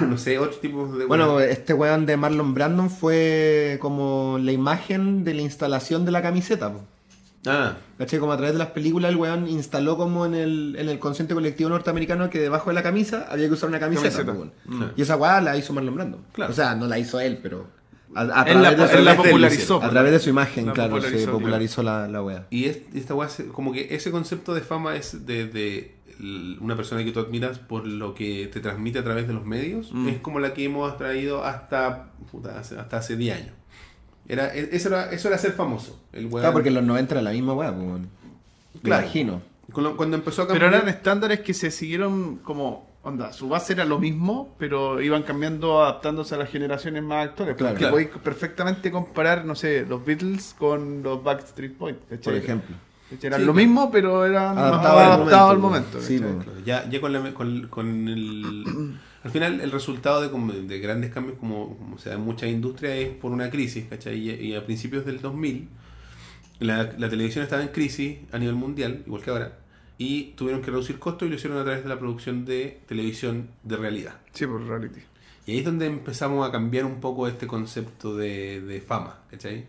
no sé, otros tipos de... Bueno, weón. este weón de Marlon Brandon fue como la imagen de la instalación de la camiseta. po. ah, ¿Cachai? Como a través de las películas el weón instaló como en el, en el consciente colectivo norteamericano que debajo de la camisa había que usar una camiseta. Camiseta. po, weón. Claro. Y esa weá la hizo Marlon Brandon. Claro. O sea, no la hizo él, pero a, a Él la, través, de él su, la él popularizó. a través de su imagen, La claro, se popularizó, la, la weá. Y es- esta weá, como que ese concepto de fama es de, de una persona que tú admiras por lo que te transmite a través de los medios, Mm. es como la que hemos traído hasta, puta, hace- hasta hace 10 años. Era, e- eso, era, eso era ser famoso. El weón- Claro, porque en los 90 era la misma weá, Claro. imagino. Cuando, cuando empezó a Pero eran estándares que se siguieron como. Onda, su base era lo mismo, pero iban cambiando, adaptándose a las generaciones más actuales. Claro. Porque Claro. podéis perfectamente comparar, no sé, los Beatles con los Backstreet Boys. Por ejemplo. Sí, lo mismo, pero más Adaptado al adaptados al momento, momento. sí, ya, ya con, la- con, con el... Al final, el resultado de, grandes cambios, como, como se da en muchas industrias, es por una crisis, ¿cachai? Y, y a principios del 2000, la, la televisión estaba en crisis a nivel mundial, igual que ahora, y tuvieron que reducir costos y lo hicieron a través de la producción de televisión de realidad. Sí, por reality. Y ahí es donde empezamos a cambiar un poco este concepto de, de fama, ¿cachai?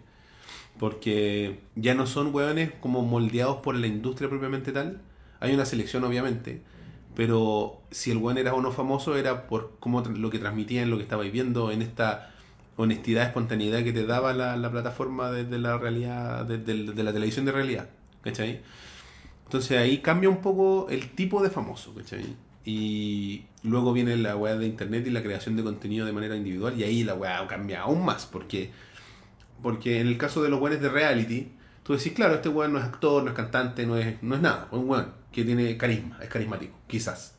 Porque ya no son hueones como moldeados por la industria propiamente tal. Hay una selección, obviamente. Pero si el hueón era o no famoso, era por cómo lo que transmitía en lo que estabais viendo, en esta honestidad, espontaneidad que te daba la, la plataforma de, de la realidad, de, de- la televisión de realidad. Entonces ahí cambia un poco el tipo de famoso, ¿cachai? Y luego viene la weá de internet y la creación de contenido de manera individual y ahí la weá cambia aún más porque, porque en el caso de los weones de reality, tú decís, claro, este weón no es actor, no es cantante, no es, no es nada, es un weón que tiene carisma, es carismático, quizás.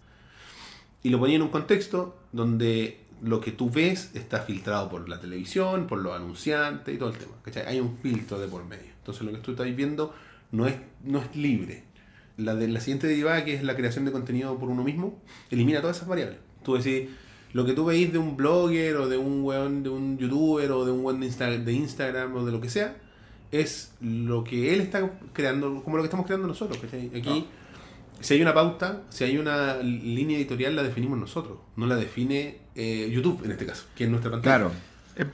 Y lo ponía en un contexto donde lo que tú ves está filtrado por la televisión, por los anunciantes y todo el tema. ¿cachai? Hay un filtro de por medio. Entonces lo que tú estás viendo no es, no es libre. La, de, la siguiente derivada, que es la creación de contenido por uno mismo, elimina todas esas variables. Tú decís, lo que tú veis de un blogger o de un weón, de un youtuber o de un weón de, Insta- de Instagram o de lo que sea, es lo que él está creando, como lo que estamos creando nosotros. ¿cachai? Aquí, si hay una pauta, si hay una línea editorial, la definimos nosotros. No la define eh, YouTube, en este caso, que es nuestra pantalla. Claro. Eh,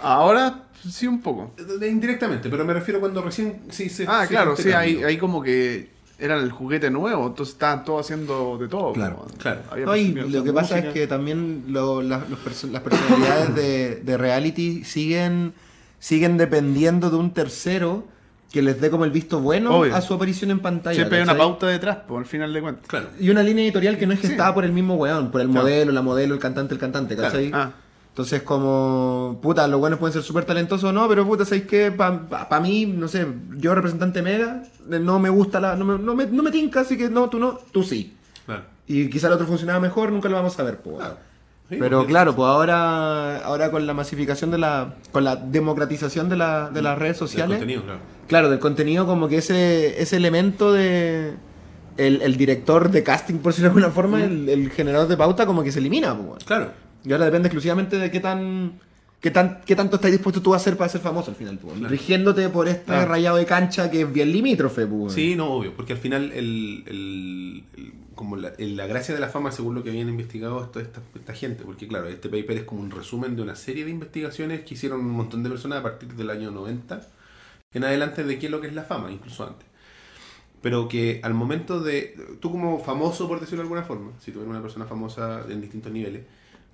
ahora sí un poco. Eh, Indirectamente, pero me refiero cuando recién sí se Ah, claro, sí, ahí, ahí como que era el juguete nuevo, entonces estaban todos haciendo de todo. Claro, como- claro. había No, y lo que pasa música. es que también lo- la- los perso- las personalidades de, de reality siguen, siguen dependiendo de un tercero que les dé como el visto bueno Obvio. a su aparición en pantalla. Siempre hay una pauta detrás, pues, al final de cuentas. Claro. Y una línea editorial que no es Sí. gestada por el mismo weón, por el Claro. modelo, la modelo, el cantante, el cantante, ¿cachai? Ah, Entonces, como, puta, los buenos pueden ser súper talentosos o no, pero puta, ¿sabéis qué? Para mí, no sé, yo representante mega, eh, no me gusta la. No me, no me, no me tinca, así que no, tú no, tú sí. Claro. Y quizá el otro funcionaba mejor, nunca lo vamos a ver, pues. Claro. Sí, Pero claro, pues ahora, ahora con la masificación de la. con la democratización de, la, de las redes del sociales. contenido, claro. Claro, del contenido, como que ese, ese elemento de. El, el director de casting, por decirlo de alguna forma, el, el generador de pauta, como que se elimina, pues. Claro. Y ahora depende exclusivamente de qué tan. qué, tan, qué tanto estás dispuesto tú a hacer para ser famoso al final. Claro. Rigiéndote por este Claro. rayado de cancha que es bien limítrofe, pues. Sí, no, obvio, porque al final el, el- el- como la, el- la gracia de la fama, según lo que habían investigado esta, esta gente, porque claro, este paper es como un resumen de una serie de investigaciones que hicieron un montón de personas a partir del año 90 en adelante de qué es lo que es la fama, incluso antes. pero que al momento de. Tú, como famoso, por decirlo de alguna forma, si tú eres una persona famosa en distintos niveles,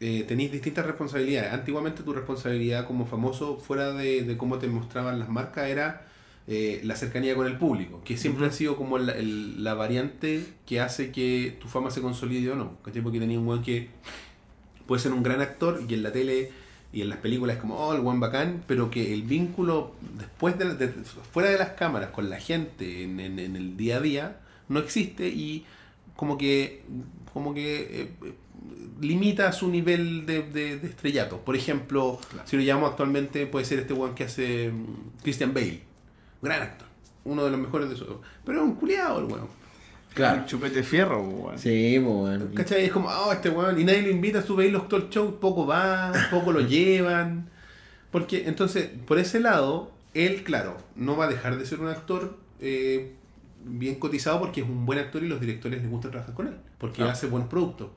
eh, tenéis distintas responsabilidades. Antiguamente, tu responsabilidad como famoso, fuera de, de cómo te mostraban las marcas, era eh, la cercanía con el público, que siempre ha sido como la, el- la variante que hace que tu fama se consolide o no. ¿cachai? Porque tenía un weón que puede ser un gran actor y en la tele y en las películas es como, oh, el buen bacán, pero que el vínculo después de, la- de- fuera de las cámaras con la gente en, en- en el día a día no existe y como que como que eh, limita su nivel de, de- de estrellato. Por ejemplo, si lo llamamos actualmente, puede ser este weón que hace mm, Christian Bale, gran actor, uno de los mejores de su... Pero es un culiado el weón. Claro. Chupete fierro, weón. Sí, bueno. ¿Cachai? Es como, oh, este weón, y nadie lo invita, sube ahí los talk show, poco va, poco lo llevan. Porque, entonces, por ese lado, él, claro, no va a dejar de ser un actor eh, bien cotizado porque es un buen actor y los directores les gusta trabajar con él, porque Ah. hace buenos productos.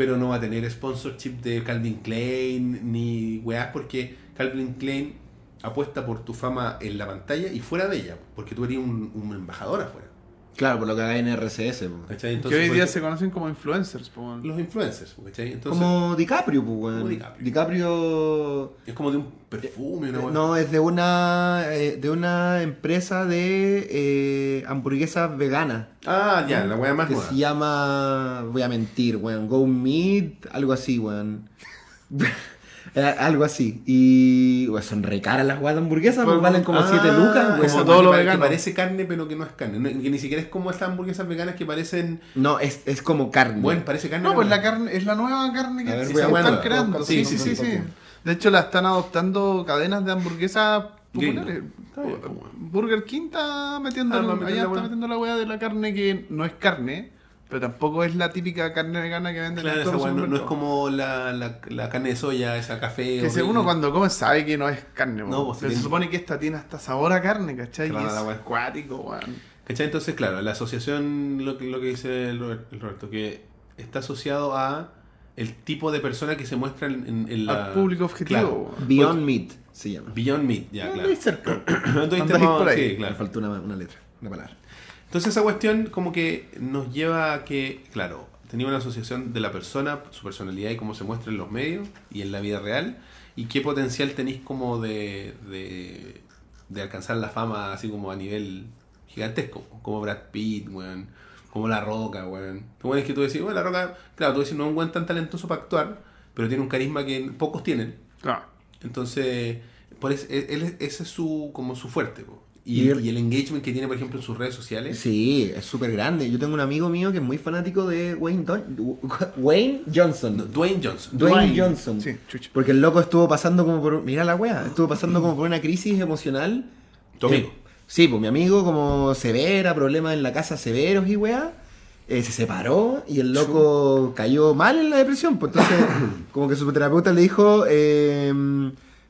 Pero no va a tener sponsorship de Calvin Klein ni weás, porque Calvin Klein apuesta por tu fama en la pantalla y fuera de ella, porque tú eres un, un embajador afuera. Claro, por lo que haga en RCS. pues. ¿cachai? que Entonces, hoy día eso- se conocen como influencers, po, los influencers, ¿cachai? Entonces, Como DiCaprio, pues, weón. Como DiCaprio. DiCaprio. Es como de un perfume, una eh. No, es de una eh, de una empresa de eh, hamburguesas veganas. Ah, ya, la weá más que nueva. se llama. Voy a mentir, weón. Go Meat, algo así, weón. Eh, algo así. Y. weón, son re caras las weas de hamburguesas, pues Pues, valen como Ah, 7 lucas, como todo lo que, vegano. Que parece carne, pero que no es carne. No, que ni siquiera es como estas hamburguesas veganas que parecen. No, es, es como carne. Bueno, parece carne. No, pues la carne es la nueva carne que ver, se están creando. Sí, sí, sí, sí. De hecho, la están adoptando cadenas de hamburguesas populares. Está pues. Burger King está metiendo, Ah, allá la está weá. metiendo la weá de la carne que no es carne, pero tampoco es la típica carne vegana que venden Claro, en todos no, no es como la, la, la carne de soya, esa café. Que horrible. si uno cuando come sabe que no es carne, No, pues, pero tiene- se supone que esta tiene hasta sabor a carne, ¿cachai? Claro, y la es acuático, weón. ¿Cachai? Entonces, claro, la asociación, lo que, lo que dice el Roberto, que está asociado a el tipo de persona que se muestra en, en- en la... Al público objetivo. Claro. Beyond Meat se llama. Beyond Meat, ya, claro. cerca. Entonces, por ahí. sí, claro. faltó una, una letra, una palabra. Entonces esa cuestión como que nos lleva a que, claro, tenía una asociación de la persona, su personalidad y cómo se muestra en los medios y en la vida real, y qué potencial tenéis como de, de, de alcanzar la fama así como a nivel gigantesco, como Brad Pitt, weón, como La Roca, weón. Tú es que tú decís, bueno, La Roca, claro, tú decís, no es un buen tan talentoso para actuar, pero tiene un carisma que pocos tienen. Claro. Entonces, por es- él, ese es su, como su fuerte. po. Y, Y- y el engagement que tiene, por ejemplo, en sus redes sociales. Sí, es súper grande. Yo tengo un amigo mío que es muy fanático de Wayne, Don- Wayne Johnson. No, Dwayne Johnson. Dwayne, Johnson. Sí, chucha. Porque el loco estuvo pasando como por. Mira la wea, estuvo pasando como por una crisis emocional. Tu amigo. Eh, sí, pues mi amigo, como severa, problemas en la casa severos y wea. eh, se separó y el loco cayó mal en la depresión. Pues entonces, como que su terapeuta le dijo. eh,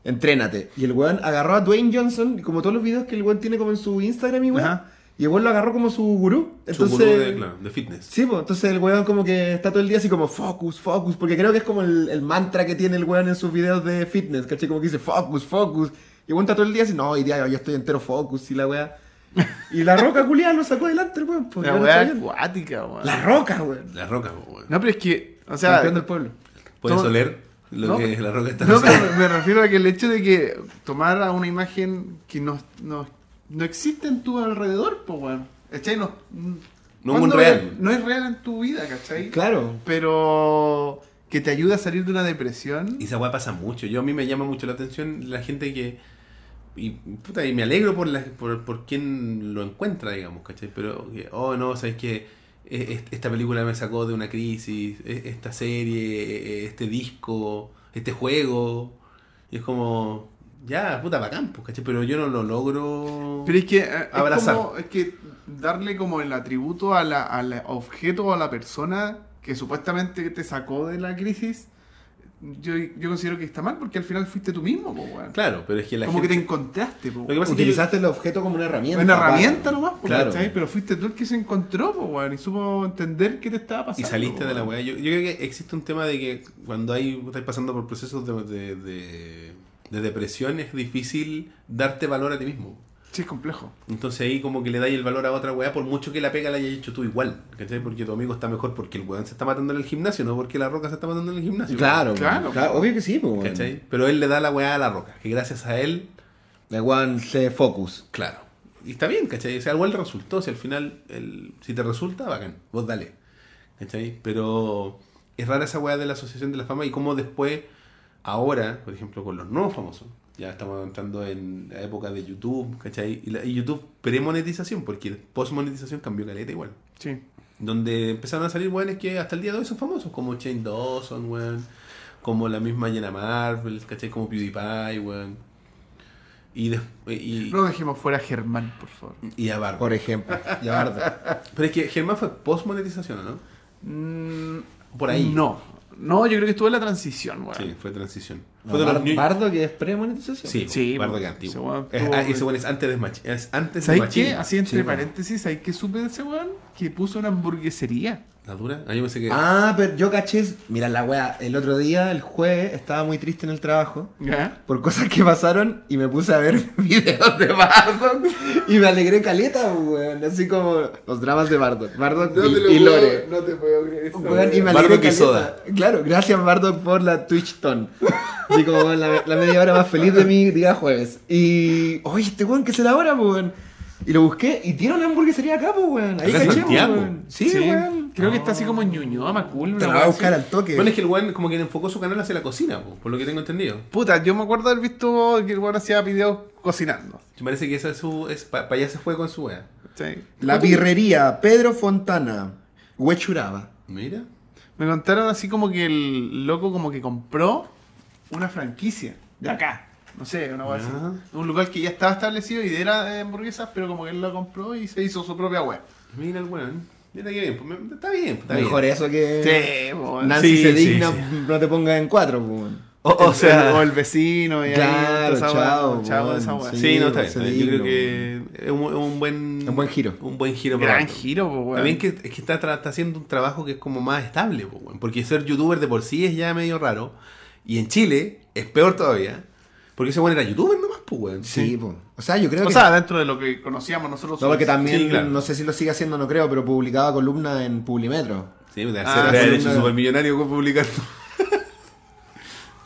entrénate. Y el weón agarró a Dwayne Johnson, como todos los videos que el weón tiene como en su Instagram y weón. Ajá. Y el weón lo agarró como su gurú. Su Entonces, gurú de, claro, de fitness. Sí, pues entonces el weón como que está todo el día así como focus, focus, porque creo que es como el, el mantra que tiene el weón en sus videos de fitness, ¿cachai? Como que dice focus, focus. Y el weón está todo el día así, no, hoy día yo estoy entero focus y la weá. Y la roca culiada lo sacó adelante el weón. pues, La weá acuática, weón. La roca, weón. La roca, po, weón. No, pero es que, o sea, Campeón del pueblo. Puedes todo- oler lo No, que la roca está No, pero me refiero a que el hecho de que tomara una imagen que no, no, no existe en tu alrededor, pues, weón. ¿Cachai? No, No es ¿cuándo un real. No es real en tu vida, ¿cachai? Claro. Pero que te ayuda a salir de una depresión. Y esa weá pasa mucho. Yo a mí me llama mucho la atención la gente que. Y, puta, y me alegro por, la, por, por quien lo encuentra, digamos, ¿cachai? Pero, oh no, ¿sabes qué? E- es- Esta película me sacó de una crisis, e- esta serie, e- este disco, este juego. Y es como, ya, puta, bacán, pues, ¿cachai? Pero yo no lo logro. Pero es que, eh, es, Abrazar. como, es que darle como el atributo a la- al objeto o a la persona que supuestamente te sacó de la crisis, yo, yo considero que está mal porque al final fuiste tú mismo, po, weón. Claro, pero es que la como gente. que te encontraste, po, Lo que pasa es que Utilizaste el objeto como una herramienta. Una para- herramienta nomás, po, Claro. ¿cachai? Pero fuiste tú el que se encontró, po, weón, y supo entender qué te estaba Y pasando. saliste de la weá. Yo, yo creo que existe un tema de que cuando hay, estás pasando por procesos de, de, de- de depresión es difícil darte valor a ti mismo. Sí, es complejo. Entonces ahí como que le dais el valor a otra weá por mucho que la pega la hayas hecho tú igual. ¿Cachai? Porque tu amigo está mejor porque el weón se está matando en el gimnasio, no porque la roca se está matando en el gimnasio. Claro, Claro. claro, Obvio que sí, pues, weón. ¿Cachai? Pero él le da la weá a la roca, que gracias a él, El weón se focus. claro. Y está bien, ¿cachai? O sea, igual le resultó, si al final, el, si te resulta, bacán, vos dale. ¿Cachai? Pero es rara esa weá de la asociación de la fama y cómo después, ahora, por ejemplo, con los nuevos famosos, ya estamos entrando en la época de YouTube, ¿cachai? Y, la- y YouTube pre-monetización, porque post-monetización cambió caleta igual. Sí. Donde empezaron a salir weones que hasta el día de hoy son famosos, como Shane Dawson, weón, como la misma Jenna Marvel, ¿cachai? Como PewDiePie, weón. Y, des- y, No dejemos fuera a Germán, por favor. y a Barba. Por ejemplo. Ya, Bardo. Pero es que Germán fue post-monetización, ¿o ¿no? Mm, Por ahí. No. No, yo creo que estuvo en la transición, weón. Sí, fue transición. No, Fue de los Bar- New- Bardo que es pre-monetización. Sí, Sí, Bardo que antiguo. ese weón Es- ah, es antes de Mach- es antes de ¿Sabes Machine. qué? Así entre Sí, paréntesis, ¿sabes qué supe de ese weón? Que puso una hamburguesería. ¿La dura? Ah, yo pensé que... Ah, pero yo caché. Mira, la wea, el otro día, el jueves, estaba muy triste en el trabajo. ¿Ya? Por cosas que pasaron y me puse a ver videos de Bardock y me alegré caleta, weón. Así como los dramas de Bardock. Bardock y, y Lore. no te puedo creer eso. Weón, y me alegré Bardock y caleta. soda. Claro, gracias Bardock por la Twitch Ton. Así como weón, la, la media hora más feliz de mi día jueves. Y. Oye, este weón, ¿qué es la hora, po, weón? Y lo busqué y tiene una hamburguesería acá, pues, weón. Ahí caché, weón. Sí, weón. Creo que está así como en Ñuñoa, Macul. Te la voy a así. buscar al toque. Bueno, es que el weón como que enfocó su canal hacia la cocina, po, por lo que tengo entendido. Puta, yo me acuerdo haber visto que el weón hacía videos cocinando. Me parece que esa es su... Es, para allá se fue con su wea. Sí. La birrería Pedro Fontana, Huechuraba. Mira. Me contaron así como que el loco como que compró una franquicia de acá. No sé, una weá así. Un lugar que ya estaba establecido y era de hamburguesas, pero como que él lo compró y se hizo su propia web. Mira el weón. Mira qué bien. pues, me- está bien, pues, está Mejor bien. eso que Sí, po, Nancy Sí, se digna, sí. no te pongas en cuatro, pues. O, o sea... o el vecino y ahí, Claro, weá, chao, chao, weón, esa sí. Sí, no, está bien. se está bien. Yo creo que es un, es un buen... Un buen giro. Un buen giro para Gran giro, po, weón. También que, es que está, tra- está haciendo un trabajo que es como más estable, weón. porque ser youtuber de por sí es ya medio raro. Y en Chile es peor todavía. Porque ese weón era youtuber nomás, pues, weón. Sí, pues. O sea, yo creo O que. sea, dentro de lo que conocíamos nosotros. no, porque también, Sí, claro. no sé si lo sigue haciendo, no creo, pero publicaba columnas en Publimetro. Sí, de Ah, hacer de hecho supermillonario con publicando.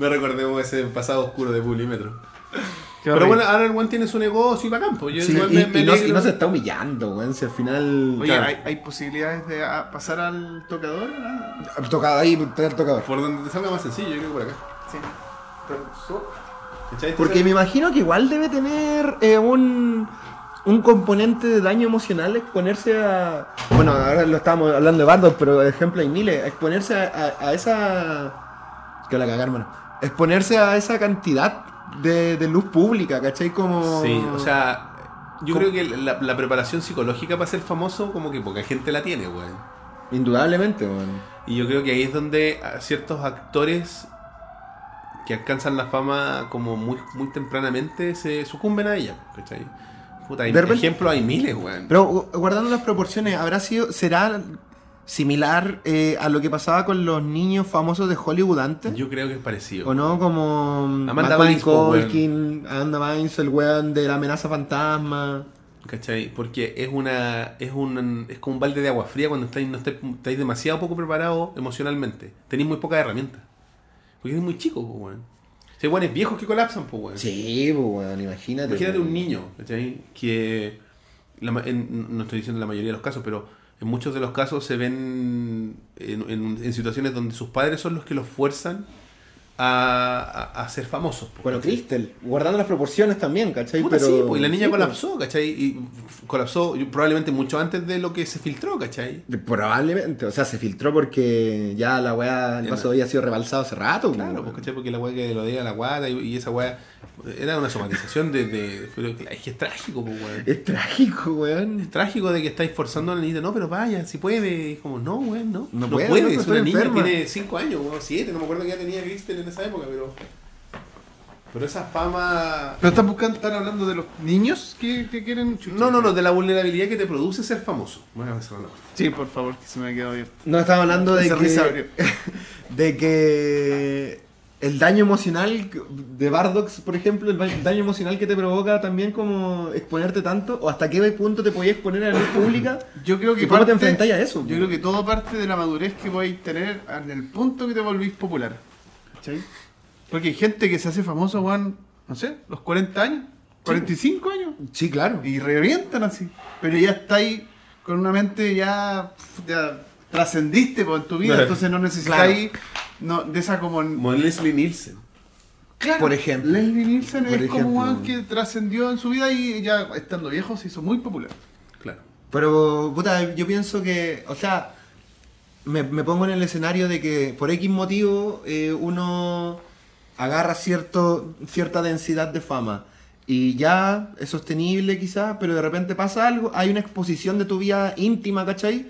no recordemos ese pasado oscuro de Publimetro. Qué Pero horrible. bueno, ahora el weón tiene su negocio y va a campo. Yo Sí, igual y, me, me y no, y alegro. no se está humillando, weón. Si al final. Oye, Claro. ¿hay, hay posibilidades de ah, pasar al tocador? ¿no? Tocado ahí, el tocador. Por donde te salga más sencillo, yo creo que por acá. Sí. Porque me imagino que igual debe tener eh, un, un componente de daño emocional exponerse a. Bueno, ahora lo estábamos hablando de Bardock, pero de ejemplo hay miles. Exponerse a, a- a esa. Que la cagar, hermano. Exponerse a esa cantidad de, de luz pública, ¿cachai? Como. Sí, o sea, yo creo que la, la preparación psicológica para ser famoso, como que poca gente la tiene, weón. Indudablemente, weón. Y yo creo que ahí es donde a ciertos actores que alcanzan la fama como muy, muy tempranamente se sucumben a ella, ¿cachai? Puta, hay De repente- ejemplos hay miles, weón. Pero gu- guardando las proporciones, ¿habrá sido. ¿Será similar eh, a lo que pasaba con los niños famosos de Hollywood antes? Yo creo que es parecido. ¿O no? Como Amanda Macaulay Bynes, po, weón. Culkin, Amanda Bynes, el weón de la amenaza fantasma. ¿Cachai? Porque es una es un es como un balde de agua fría cuando estáis, no estáis, estáis demasiado poco preparados emocionalmente. Tenéis muy pocas herramientas. Porque eres muy chico, pues, weón. Si hay weones viejos que colapsan, pues, weón. Sí, pues weón, imagínate. Imagínate un niño, ¿cachai? Que la en- no estoy diciendo la mayoría de los casos, pero en muchos de los casos se ven en, en- en situaciones donde sus padres son los que los fuerzan a, a- a ser famosos. Bueno. Crystal, guardando las proporciones también, ¿cachai? Puta, Pero, sí, pues, y la niña sí, pues. colapsó, ¿cachai? Y colapsó probablemente mucho antes de lo que se filtró, ¿cachai? Probablemente, o sea, se filtró porque ya la weá, el vaso había sido rebalsado hace rato. Claro, pues, ¿cachai? Porque la weá que lo diga la guata y, y esa weá era una somatización de... de- pero es que es trágico, pues, weón. Es trágico, weón. Es trágico de que estáis forzando a la niña, no, pero vaya, si puede. Es como, no, weón, no. No No, puede. es una niña, tiene 5 años, weón, 7, no me acuerdo que ya tenía Kristen en esa época, pero. Pero esa fama. Pero están buscando, están hablando de los niños que, que quieren. No, no, no, de la vulnerabilidad que te produce ser famoso. Bueno, a cerrar la puerta. Sí, por favor, que se me ha quedado abierto. No estaba hablando de que, de que el daño emocional de Bardox, por ejemplo, el daño emocional que te provoca también como exponerte tanto, o hasta qué punto te podías exponer a la luz pública. Yo creo que ¿Y cómo te parte- enfrentáis a eso? Yo creo que todo parte de la madurez que podéis tener en el punto que te volvís popular. ¿Cachai? Porque hay gente que se hace famoso, weón, no sé, los 40 años, 45 años, Sí, claro. y revientan así. Pero ya estáis con una mente ya, ya trascendiste po, en tu vida, Claro. entonces no necesitáis no, de esa como... Como Leslie Nielsen. Claro, Por ejemplo. Leslie Nielsen Por es ejemplo. como un que trascendió en su vida y ya estando viejo se hizo muy popular. Claro. Pero, puta, yo pienso que, o sea, me, me pongo en el escenario de que por X motivo eh, uno agarra cierto, cierta densidad de fama y ya es sostenible quizás, pero de repente pasa algo, hay una exposición de tu vida íntima, ¿cachai?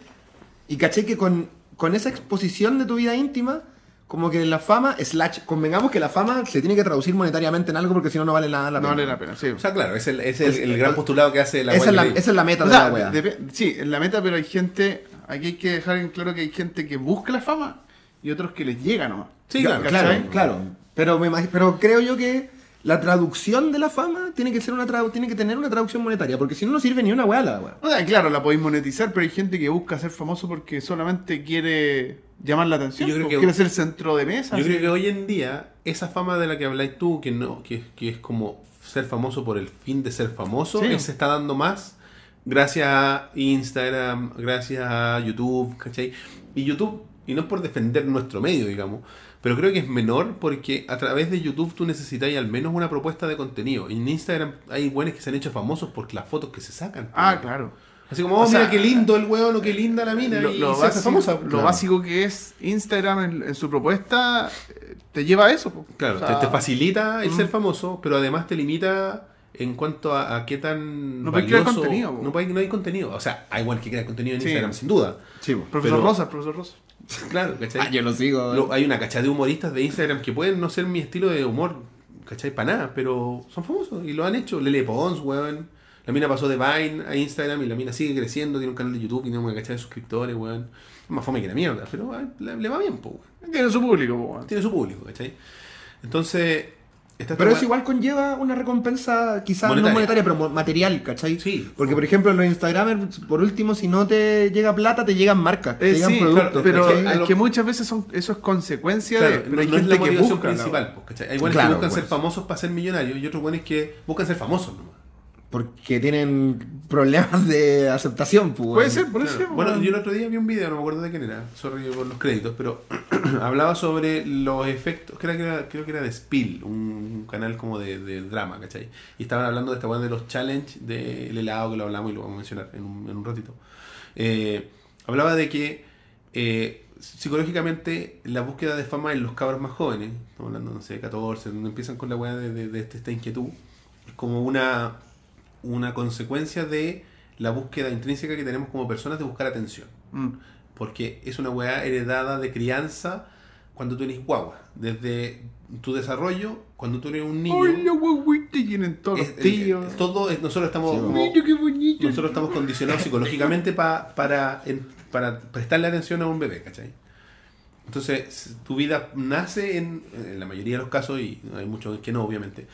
Y caché que con, con esa exposición de tu vida íntima, como que la fama, slash, convengamos que la fama se tiene que traducir monetariamente en algo porque si no, no vale nada la No pena. vale la pena, sí. O sea, claro, es el, es el, Es- el gran postulado que hace la esa, es la, esa es la meta O de la wea. depe- sí, en la meta, pero hay gente, aquí hay que dejar en claro que hay gente que busca la fama y otros que les llega nomás. Sí, Claro, claro, claro. Pero, me pero creo yo que la traducción de la fama tiene que ser una tiene que tener una traducción monetaria, porque si no no sirve ni una weá la weá. O sea, claro, la podéis monetizar, pero hay gente que busca ser famoso porque solamente quiere llamar la atención. Yo creo que- quiere ser centro de mesa. Yo así. creo que hoy en día, esa fama de la que habláis tú, que no, que, que es como ser famoso por el fin de ser famoso, Sí. eh, se está dando más gracias a Instagram, gracias a YouTube, ¿cachai? Y YouTube, y no es por defender nuestro medio, digamos, pero creo que es menor porque a través de YouTube tú necesitáis al menos una propuesta de contenido. En Instagram hay buenos que se han hecho famosos por las fotos que se sacan. Ah, claro. Así como, oh, O sea, mira qué lindo el huevo, lo que linda la mina, Lo, y lo se básico, famosa. lo Claro. básico que es Instagram en, en su propuesta eh, te lleva a eso. po. Claro, O sea, te, te facilita el mm. ser famoso, pero además te limita en cuanto a, a qué tan No crear valioso- contenido. No, puede- no hay contenido. O sea, hay igual que crea contenido en Sí. Instagram, sin duda. Sí, Profesor pero- Rosa, profesor Rosa. Claro, ¿cachai? Ah, yo lo sigo. Lo- hay una cachada de humoristas de Instagram que pueden no ser mi estilo de humor, ¿cachai? Para nada, pero son famosos y lo han hecho. Lele Pons, weón. La mina pasó de Vine a Instagram y la mina sigue creciendo, tiene un canal de YouTube, tiene una cachada de suscriptores, weón. Es más fome que la mierda, pero ah, le, le va bien, po, weón. Tiene su público, po, weón. Tiene su público, ¿cachai? Entonces, esta Pero esta eso igual conlleva una recompensa, quizás Monetaria. no monetaria, pero material, ¿cachai? Sí. Porque, por ejemplo, en los Instagramers, por último, si no te llega plata, te llegan marcas, te Eh, llegan sí, productos. claro, pero es lo- que muchas veces son, eso es consecuencia Claro, de. Pero no, hay no es la que motivación busca. principal, pues, ¿cachai? Hay buenos Claro, que buscan ser famosos para ser millonarios y otros buenos que buscan ser famosos nomás. Porque tienen problemas de aceptación, pues. Puede ser, puede Claro. ser. Bueno, yo el otro día vi un video, no me acuerdo de quién era, sorry por los créditos, pero hablaba sobre los efectos, creo que era, creo que era de Spill, un canal como de, de drama, ¿cachai? Y estaban hablando de esta weá de los challenge del helado que lo hablamos y lo vamos a mencionar en un, en un ratito. Eh, hablaba de que eh, psicológicamente la búsqueda de fama en los cabros más jóvenes, estamos hablando, no sé, 14, donde empiezan con la weá de, de- de este- esta inquietud, es como una, una consecuencia de la búsqueda intrínseca que tenemos como personas de buscar atención. Mm. Porque es una weá heredada de crianza cuando tú eres guagua. Desde tu desarrollo, cuando tú eres un niño. Ay, la guaguita tienen todos es- los tíos. es- todo es- nosotros estamos Sí, como- Mira qué bonito. nosotros estamos condicionados psicológicamente pa- para, en- para prestarle atención a un bebé, ¿cachai? Entonces, tu vida nace en, en la mayoría de los casos, y hay muchos que no, obviamente,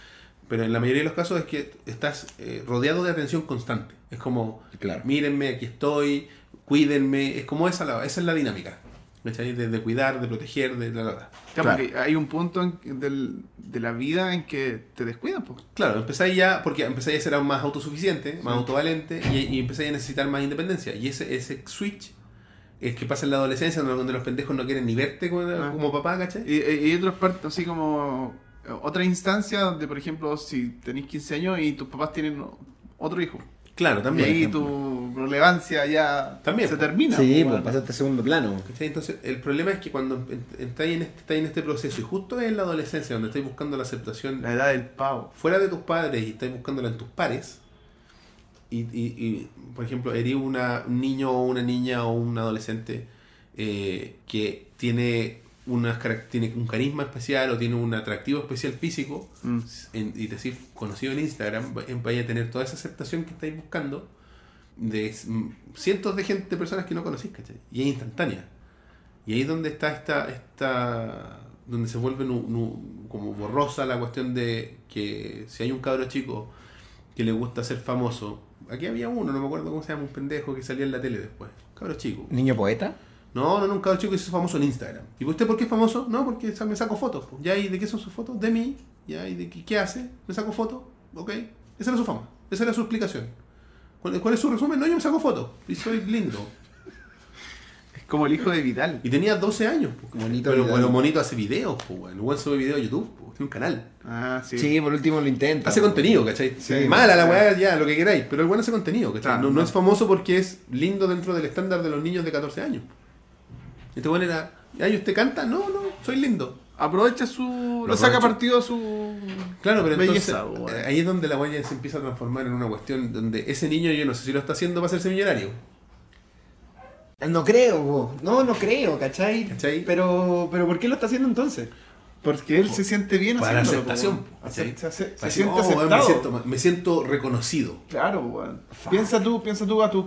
pero en la mayoría de los casos es que estás eh, rodeado de atención constante. Es como, Claro. mírenme, aquí estoy, cuídenme, es como esa, la, esa es la dinámica, ¿cachai? De, de cuidar, de proteger, de la, la, la. Claro, Claro. que hay un punto en- del- de la vida en que te descuidan, pues. Claro, empezáis ya, porque empezáis a ser aún más autosuficiente, más autovalente, y, y empezáis a necesitar más independencia. Y ese, ese switch es que pasa en la adolescencia, donde los pendejos no quieren ni verte como, Ah. como papá, ¿cachai? Y, y hay otras partes, así como otra instancia donde, por ejemplo, si tenéis 15 años y tus papás tienen otro hijo. Claro, Y también. ahí ejemplo. tu relevancia ya También, se termina. Sí, pues pasaste a segundo plano. ¿Cachai? Entonces, el problema es que cuando entráis en, este, estáis en este proceso, y justo en la adolescencia, donde estáis buscando la aceptación La edad del pavo. fuera de tus padres y estáis buscándola en tus pares, y, y- y, por ejemplo, eres una, un niño o una niña o un adolescente eh, que tiene, unas, tiene un carisma especial o tiene un atractivo especial físico, Mm. en- y decir conocido en Instagram, va- vaya a tener toda esa aceptación que estáis buscando de cientos de gente, de personas que no conocís, ¿cachai? Y es instantánea. Y ahí es donde está esta, esta donde se vuelve nu- nu- como borrosa la cuestión de que si hay un cabro chico que le gusta ser famoso, aquí había uno, no me acuerdo cómo se llama, un pendejo que salía en la tele después, cabro chico. ¿Niño poeta? No, no, no, un cabro chico que se hizo famoso en Instagram. ¿Y usted por qué es famoso? No, porque me saco fotos. po. ¿Ya? ¿Y de qué son sus fotos? De mí. ¿Ya? ¿Y de qué, qué hace? Me saco fotos. Ok. Esa era su fama. Esa era su explicación. ¿Cuál, cuál es su resumen? No, yo me saco fotos. Y soy lindo. Es como el hijo de Vidal. Y tenía 12 años. po. Monito pero bueno, Monito hace videos. El weón sube videos a YouTube. po. Tiene un canal. Ah, sí. Sí, por último lo intenta. Hace contenido, ¿cachai? Sí, Mala la weá, ya, lo que queráis. Pero el weón hace contenido, ¿cachai? No no. es famoso porque es lindo dentro del estándar de los niños de 14 años. Este weón era. ¿Ay, usted canta? No, no, soy lindo. Aprovecha su. Lo Lo saca partido a su. Claro, pero Belleza, entonces ahí es donde la guaya se empieza a transformar en una cuestión donde ese niño yo no sé si lo está haciendo para hacerse millonario. No creo, po. no, no creo, ¿cachai? ¿Cachai? Pero, pero ¿por qué lo está haciendo entonces? Porque él se siente bien Para la haciéndolo, aceptación, Se, siente oh, aceptado. me, siento, me siento reconocido. Claro, weón. Piensa tú, piensa tú a tus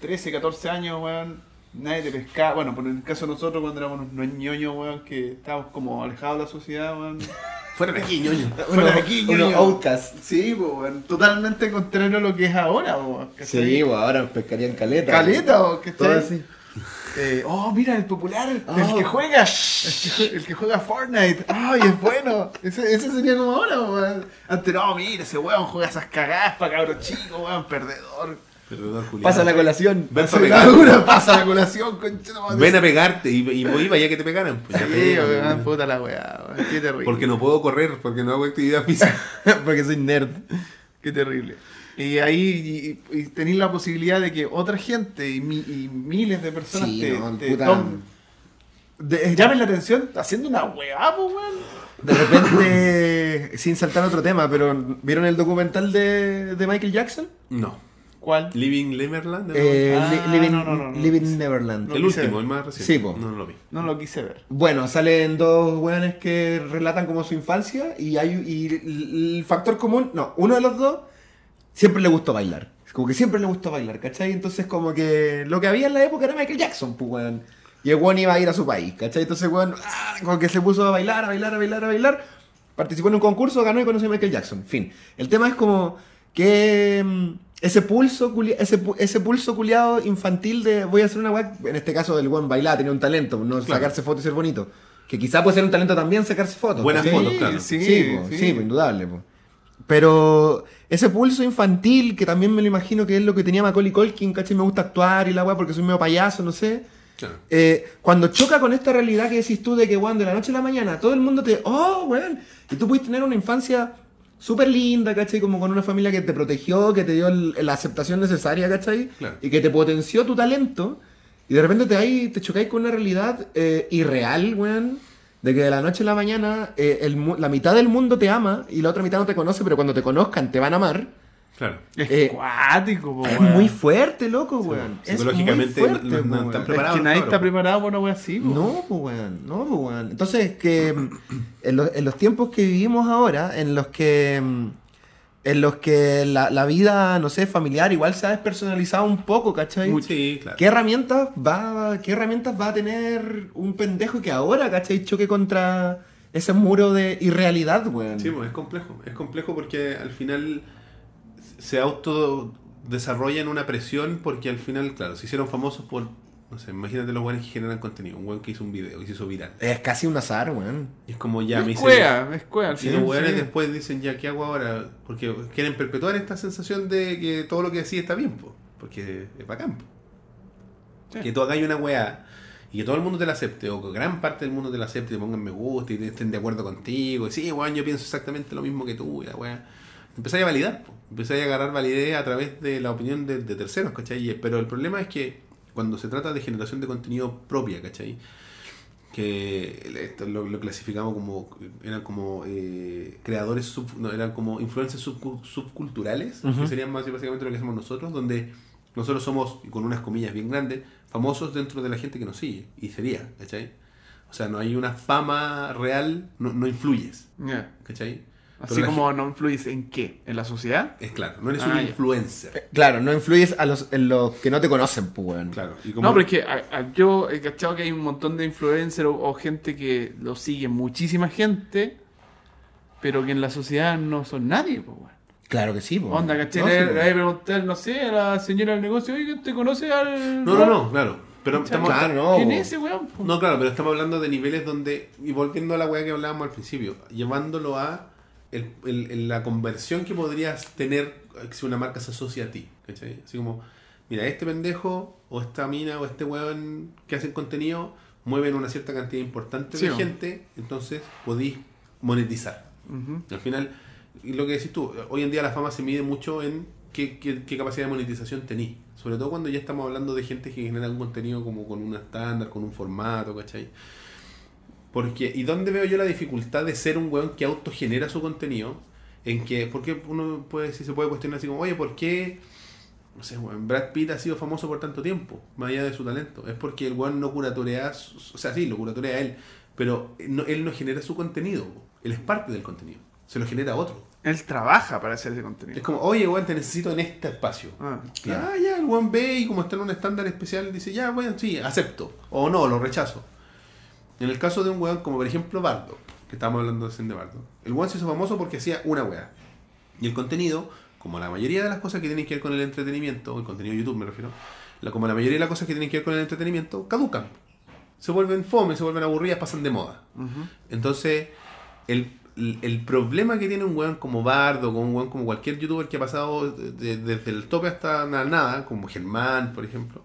13, 14 años, weón. Nadie te pescaba. Bueno, por el caso de nosotros cuando éramos unos ñoños, weón, que estábamos como alejados de la sociedad, weón. Fuera de aquí, ñoño. Fuera de aquí, ñoño. outcasts. Sí, po, weón. Totalmente contrario a lo que es ahora, weón. Sí, pues ahora pescarían caleta. Caleta, o Todo ¿cachai? así. Eh, oh, mira, el popular, el Oh. que juega, el que, el que juega Fortnite. Ay, es bueno. Ese, ese sería como ahora, weón. Antes, no, mira, ese weón juega esas cagadas para cabros chicos, weón, perdedor. Pasa la colación. Ven Pasa pa' la dura, pasa la colación, conchetumadre. Ven a pegarte y, y voy para allá que te pegaran. Pues, Sí, pegan, puta la weá. Qué terrible. Porque no puedo correr, porque no hago actividad física. Porque soy nerd. Qué terrible. Y ahí y, y tenéis la posibilidad de que otra gente y, mi- y miles de personas Sí, te, no, te tomen- de- llamen la atención haciendo una weá, pues, weón. De repente, sin saltar otro tema, pero ¿vieron el documental de, de Michael Jackson? No. ¿Cuál? Living Neverland. ¿no? Eh, Ah, Li- Living, no, no, no, no. Living Neverland. no el último, ver. el más reciente. Sí, po. No, lo vi. No lo quise ver. Bueno, salen dos weones que relatan como su infancia y hay y el- factor común, no, uno de los dos siempre le gustó bailar. Como que siempre le gustó bailar, ¿cachai? Entonces como que lo que había en la época era Michael Jackson, pues weón. Y el weón iba a ir a su país, ¿cachai? Entonces weón, ah, como que se puso a bailar, a bailar, a bailar, a bailar. Participó en un concurso, ganó y conoció a Michael Jackson. Fin. El tema es como que mm, ese pulso, culi- ese, pu- ese pulso culiado infantil de voy a hacer una weá, en este caso del buen bailar, tenía un talento, no Claro. sacarse fotos y ser bonito. Que quizá puede ser un talento también sacarse fotos. Buenas fotos, claro. Sí, Sí, po, sí. sí, po, indudable. po. Pero ese pulso infantil, que también me lo imagino que es lo que tenía Macaulay Culkin, ¿cachai? Me gusta actuar y la weá porque soy medio payaso, no sé. Claro. Eh, cuando choca con esta realidad que decís tú de que, weón, de la noche a la mañana, todo el mundo te. ¡Oh, weón! Y tú pudiste tener una infancia súper linda, ¿cachai? Como con una familia que te protegió, que te dio el- la aceptación necesaria, ¿cachai? Claro. Y que te potenció tu talento. Y de repente te, ahí, te chocáis con una realidad eh, irreal, weón. De que de la noche a la mañana eh, el la mitad del mundo te ama y la otra mitad no te conoce, pero cuando te conozcan te van a amar. Claro. Es Eh, cuático, po, Es weón. muy fuerte, loco, weón. Es muy psicológicamente fuerte, no- están weón. Es preparados que nadie está preparado para una wea así, po. No, pues weón, no, pues weón. Entonces, que mm, en, los- en los tiempos que vivimos ahora, en los que mm, en los que la, la vida, no sé, familiar igual se ha despersonalizado un poco, ¿cachai? Sí, claro. ¿Qué herramientas va, qué herramientas va a tener un pendejo que ahora, ¿cachai? Choque contra ese muro de irrealidad, weón. Sí, pues es complejo. Es complejo porque al final se auto desarrolla en una presión porque al final, claro, se hicieron famosos por, no sé, imagínate los buenos que generan contenido. Un buen que hizo un video y se hizo viral. Es casi un azar, weón. Y es como ya me es hice... cuea, es cuea al Y los weones sí. después dicen, ya, ¿qué hago ahora? Porque quieren perpetuar esta sensación de que todo lo que decís está bien, po, porque es bacán. po. Sí. Que tú hagáis una weá y que todo el mundo te la acepte, o que gran parte del mundo te la acepte, y te pongan me gusta y te estén de acuerdo contigo. Y sí, weón, yo pienso exactamente lo mismo que tú, y la weá. Empezáis a validar, po. Empezáis a agarrar validez a través de la opinión de, de terceros, ¿cachai? Pero el problema es que cuando se trata de generación de contenido propia, ¿cachai? que esto lo, lo clasificamos como eran como eh, creadores sub- no, eran como influencers subcu- subculturales Ujú. que serían más básicamente lo que hacemos nosotros donde nosotros somos con unas comillas bien grandes famosos dentro de la gente que nos sigue y sería ¿cachai? o sea no hay una fama real no, no influyes Ya. ¿cachai? Así como no influyes en qué, en la sociedad. Es claro, no eres Ah, un ya. influencer. Claro, no influyes a los, en los que no te conocen, pues, weón. Claro. Y No, pero es que a- a- yo he cachado que hay un montón de influencers o, o gente que lo sigue muchísima gente, pero que en la sociedad no son nadie, pues, weón. Claro que sí, pues. Onda, ¿cachai? No, sí, le, pues. le voy a preguntar, no sé, a la señora del negocio, oye, ¿te conoce al. No, no, no, claro. Pero estamos, Claro, no. ¿Quién es ese weón? No, claro, pero estamos hablando de niveles donde, y volviendo a la weá que hablábamos al principio, llevándolo a el- la conversión que podrías tener si una marca se asocia a ti. ¿cachai? Así como, mira, este pendejo, o esta mina, o este weón que hacen contenido, mueven una cierta cantidad importante Sí, de ¿no? gente, entonces podéis monetizar. Al final, lo que decís tú, hoy en día la fama se mide mucho en qué, qué- qué capacidad de monetización tenís. Sobre todo cuando ya estamos hablando de gente que genera un contenido como con un estándar, con un formato, ¿cachai? Porque, ¿y dónde veo yo la dificultad de ser un weón que autogenera su contenido? En que, porque uno puede, si se puede cuestionar así como, oye, ¿por qué, no sé, weón, Brad Pitt ha sido famoso por tanto tiempo, más allá de su talento? Es porque el weón no curatorea, o sea, sí, lo curatorea él, pero no- él no genera su contenido, él es parte del contenido, se lo genera otro. Él trabaja para hacer ese Es contenido. como, oye, weón, te necesito en este espacio. Ah, Claro. Ah, ya, el weón ve y como está en un estándar especial, dice, ya, bueno, sí, acepto. O no, lo rechazo. En el caso de un weón como por ejemplo Bardo, que estábamos hablando recién de Bardo, el weón se hizo famoso porque hacía una weá. Y el contenido, como la mayoría de las cosas que tienen que ver con el entretenimiento, el contenido de YouTube me refiero, la- como la mayoría de las cosas que tienen que ver con el entretenimiento, caducan. Se vuelven fome, se vuelven aburridas, pasan de moda. Entonces, el, el- problema que tiene un weón como Bardo, como un weón como cualquier youtuber que ha pasado de- de- desde el tope hasta na- nada, como Germán, por ejemplo,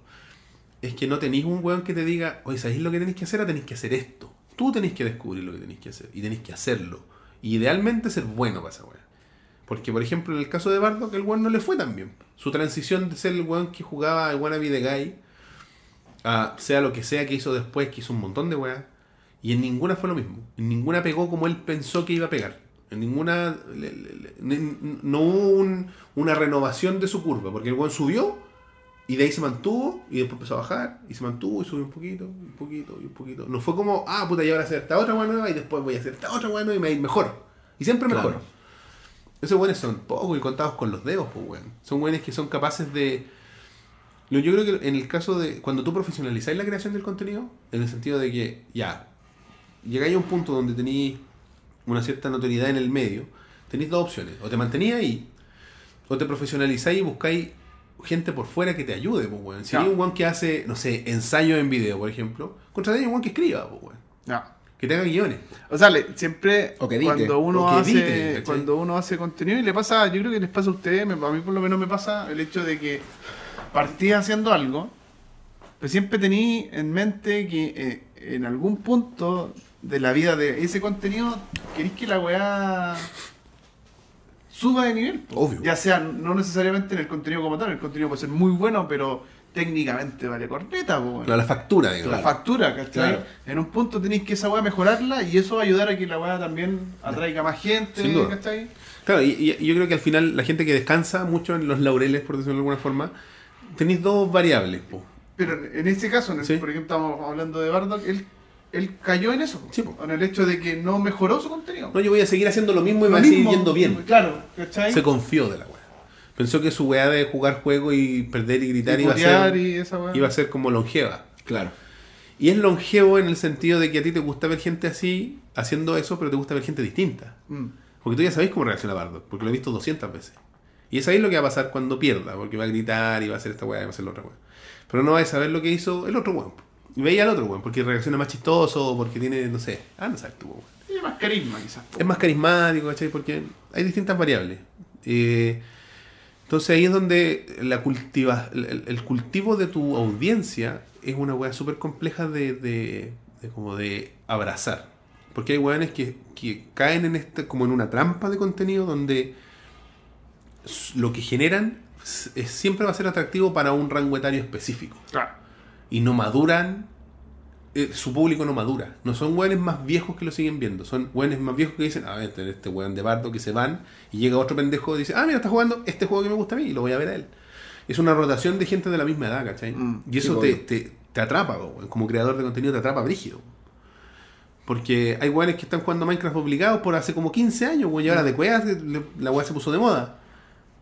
es que no tenéis un weón que te diga, oye, ¿sabéis lo que tenéis que hacer? Tenéis que hacer esto. Tú tenéis que descubrir lo que tenéis que hacer y tenéis que hacerlo. Y idealmente ser bueno para esa weón. Porque, por ejemplo, en el caso de Bardo, que el weón no le fue tan bien. Su transición de ser el weón que jugaba el wannabe de guy a sea lo que sea que hizo después, que hizo un montón de weas, y en ninguna fue lo mismo. En ninguna pegó como él pensó que iba a pegar. En ninguna. no hubo un- una renovación de su curva, porque el weón subió y de ahí se mantuvo y después empezó a bajar y se mantuvo y subió un poquito, un poquito y un poquito. No fue como, ah, puta, y ahora hacer esta otra wea nueva y después voy a hacer esta otra wea nueva y me va a ir mejor. Y siempre Claro. mejor. Esos weones son pocos y contados con los dedos, pues weón. Son weones que son capaces de. Yo creo que en el caso de. Cuando tú profesionalizáis la creación del contenido, en el sentido de que ya. Llegáis a un punto donde tenéis una cierta notoriedad en el medio, tenéis dos opciones. O te mantenéis ahí, o te profesionalizáis y buscáis gente por fuera que te ayude, pues weón. Si hay un weón que hace, no sé, ensayos en video, por ejemplo, contratáis a un weón que escriba, pues weón. Ya. Que te haga guiones. O sea, le- siempre O que edite. cuando uno O que hace cuando uno hace contenido y le pasa, yo creo que les pasa a ustedes, me- a mí por lo menos me pasa el hecho de que partí haciendo algo, pero siempre tení en mente que eh, en algún punto de la vida de ese contenido queréis que la weá suba de nivel. Obvio. Ya sea, no necesariamente en el contenido como tal, el contenido puede ser muy bueno, pero técnicamente vale corneta. Claro, la factura, digamos. La factura, ¿cachai? Claro. En un punto tenéis que esa weá mejorarla y eso va a ayudar a que la weá también atraiga más gente, Sin duda. ¿cachai? Claro, y, y- y yo creo que al final la gente que descansa mucho en los laureles, por decirlo de alguna forma, tenéis dos variables. po. Pero en este caso, en el- Sí. por ejemplo, estamos hablando de Bardock, él, él cayó en eso, Sí, po. en el hecho de que no mejoró su contenido. No, yo voy a seguir haciendo lo mismo y me va a seguir yendo bien. Claro, ¿cachai? Se confió de la weá. Pensó que su weá de jugar juego y perder y gritar Y iba a, ser, y esa weá. iba a ser como longeva. Claro. Y es longevo en el sentido de que a ti te gusta ver gente así, haciendo eso, pero te gusta ver gente distinta. Mm. Porque tú ya sabéis cómo reacciona Bardock, porque lo he visto 200 veces. Y es ahí lo que va a pasar cuando pierda, porque va a gritar y va a hacer esta weá y va a hacer la otra weá. Pero no vais a saber lo que hizo el otro weón. Y veía al otro weón, porque reacciona más chistoso, porque tiene, no sé, ah, no sabes tú, weón. Y más carisma, quizás. Es más carismático, ¿cachai? Porque hay distintas variables. Eh, entonces ahí es donde la cultiva, el, cultivo de tu audiencia es una weá súper compleja de, de- de como de abrazar. Porque hay weones que, que caen en este, como en una trampa de contenido donde lo que generan es- siempre va a ser atractivo para un rango etario específico Claro. Y no maduran, eh, su público no madura. No son hueones más viejos que lo siguen viendo, son hueones más viejos que dicen, a ver, este, hueón de bardo que se van y llega otro pendejo y dice, ah, mira, está jugando este juego que me gusta a mí y lo voy a ver a él. Es una rotación de gente de la misma edad, ¿cachai? Mm, y eso te, te, te atrapa, como creador de contenido te atrapa brígido. Porque hay weones que están jugando Minecraft obligados por hace como 15 años, weón, y ahora de cuevas la weá se puso de moda.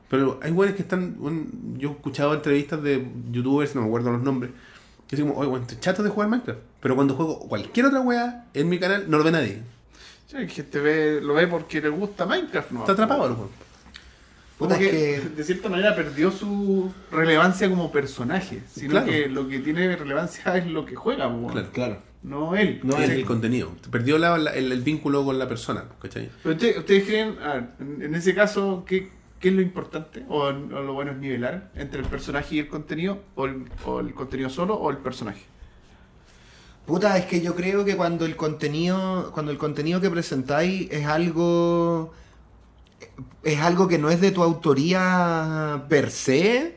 Pero hay weones que están. yo he escuchado entrevistas de youtubers, no me acuerdo los nombres, que dicen como, oye, weón, estoy chato de jugar Minecraft. Pero cuando juego cualquier otra weá en mi canal, no lo ve nadie. Sí, hay gente ve, lo ve porque le gusta Minecraft, ¿no? Está atrapado, el weón. Como que, es que- de cierta manera perdió su relevancia como personaje, sino Claro. que lo que tiene relevancia es lo que juega, weón. Claro. Claro. no él. No es él. el contenido. Perdió la- la- el, el vínculo con la persona, ¿cachai? Pero usted- ustedes creen, a ver, en, en ese caso, ¿qué, qué es lo importante? O, o lo bueno es nivelar entre el personaje y el contenido? ¿O el, o el contenido solo o el personaje? Puta, es que yo creo que cuando el contenido, cuando el contenido que presentáis es algo es algo que no es de tu autoría per se,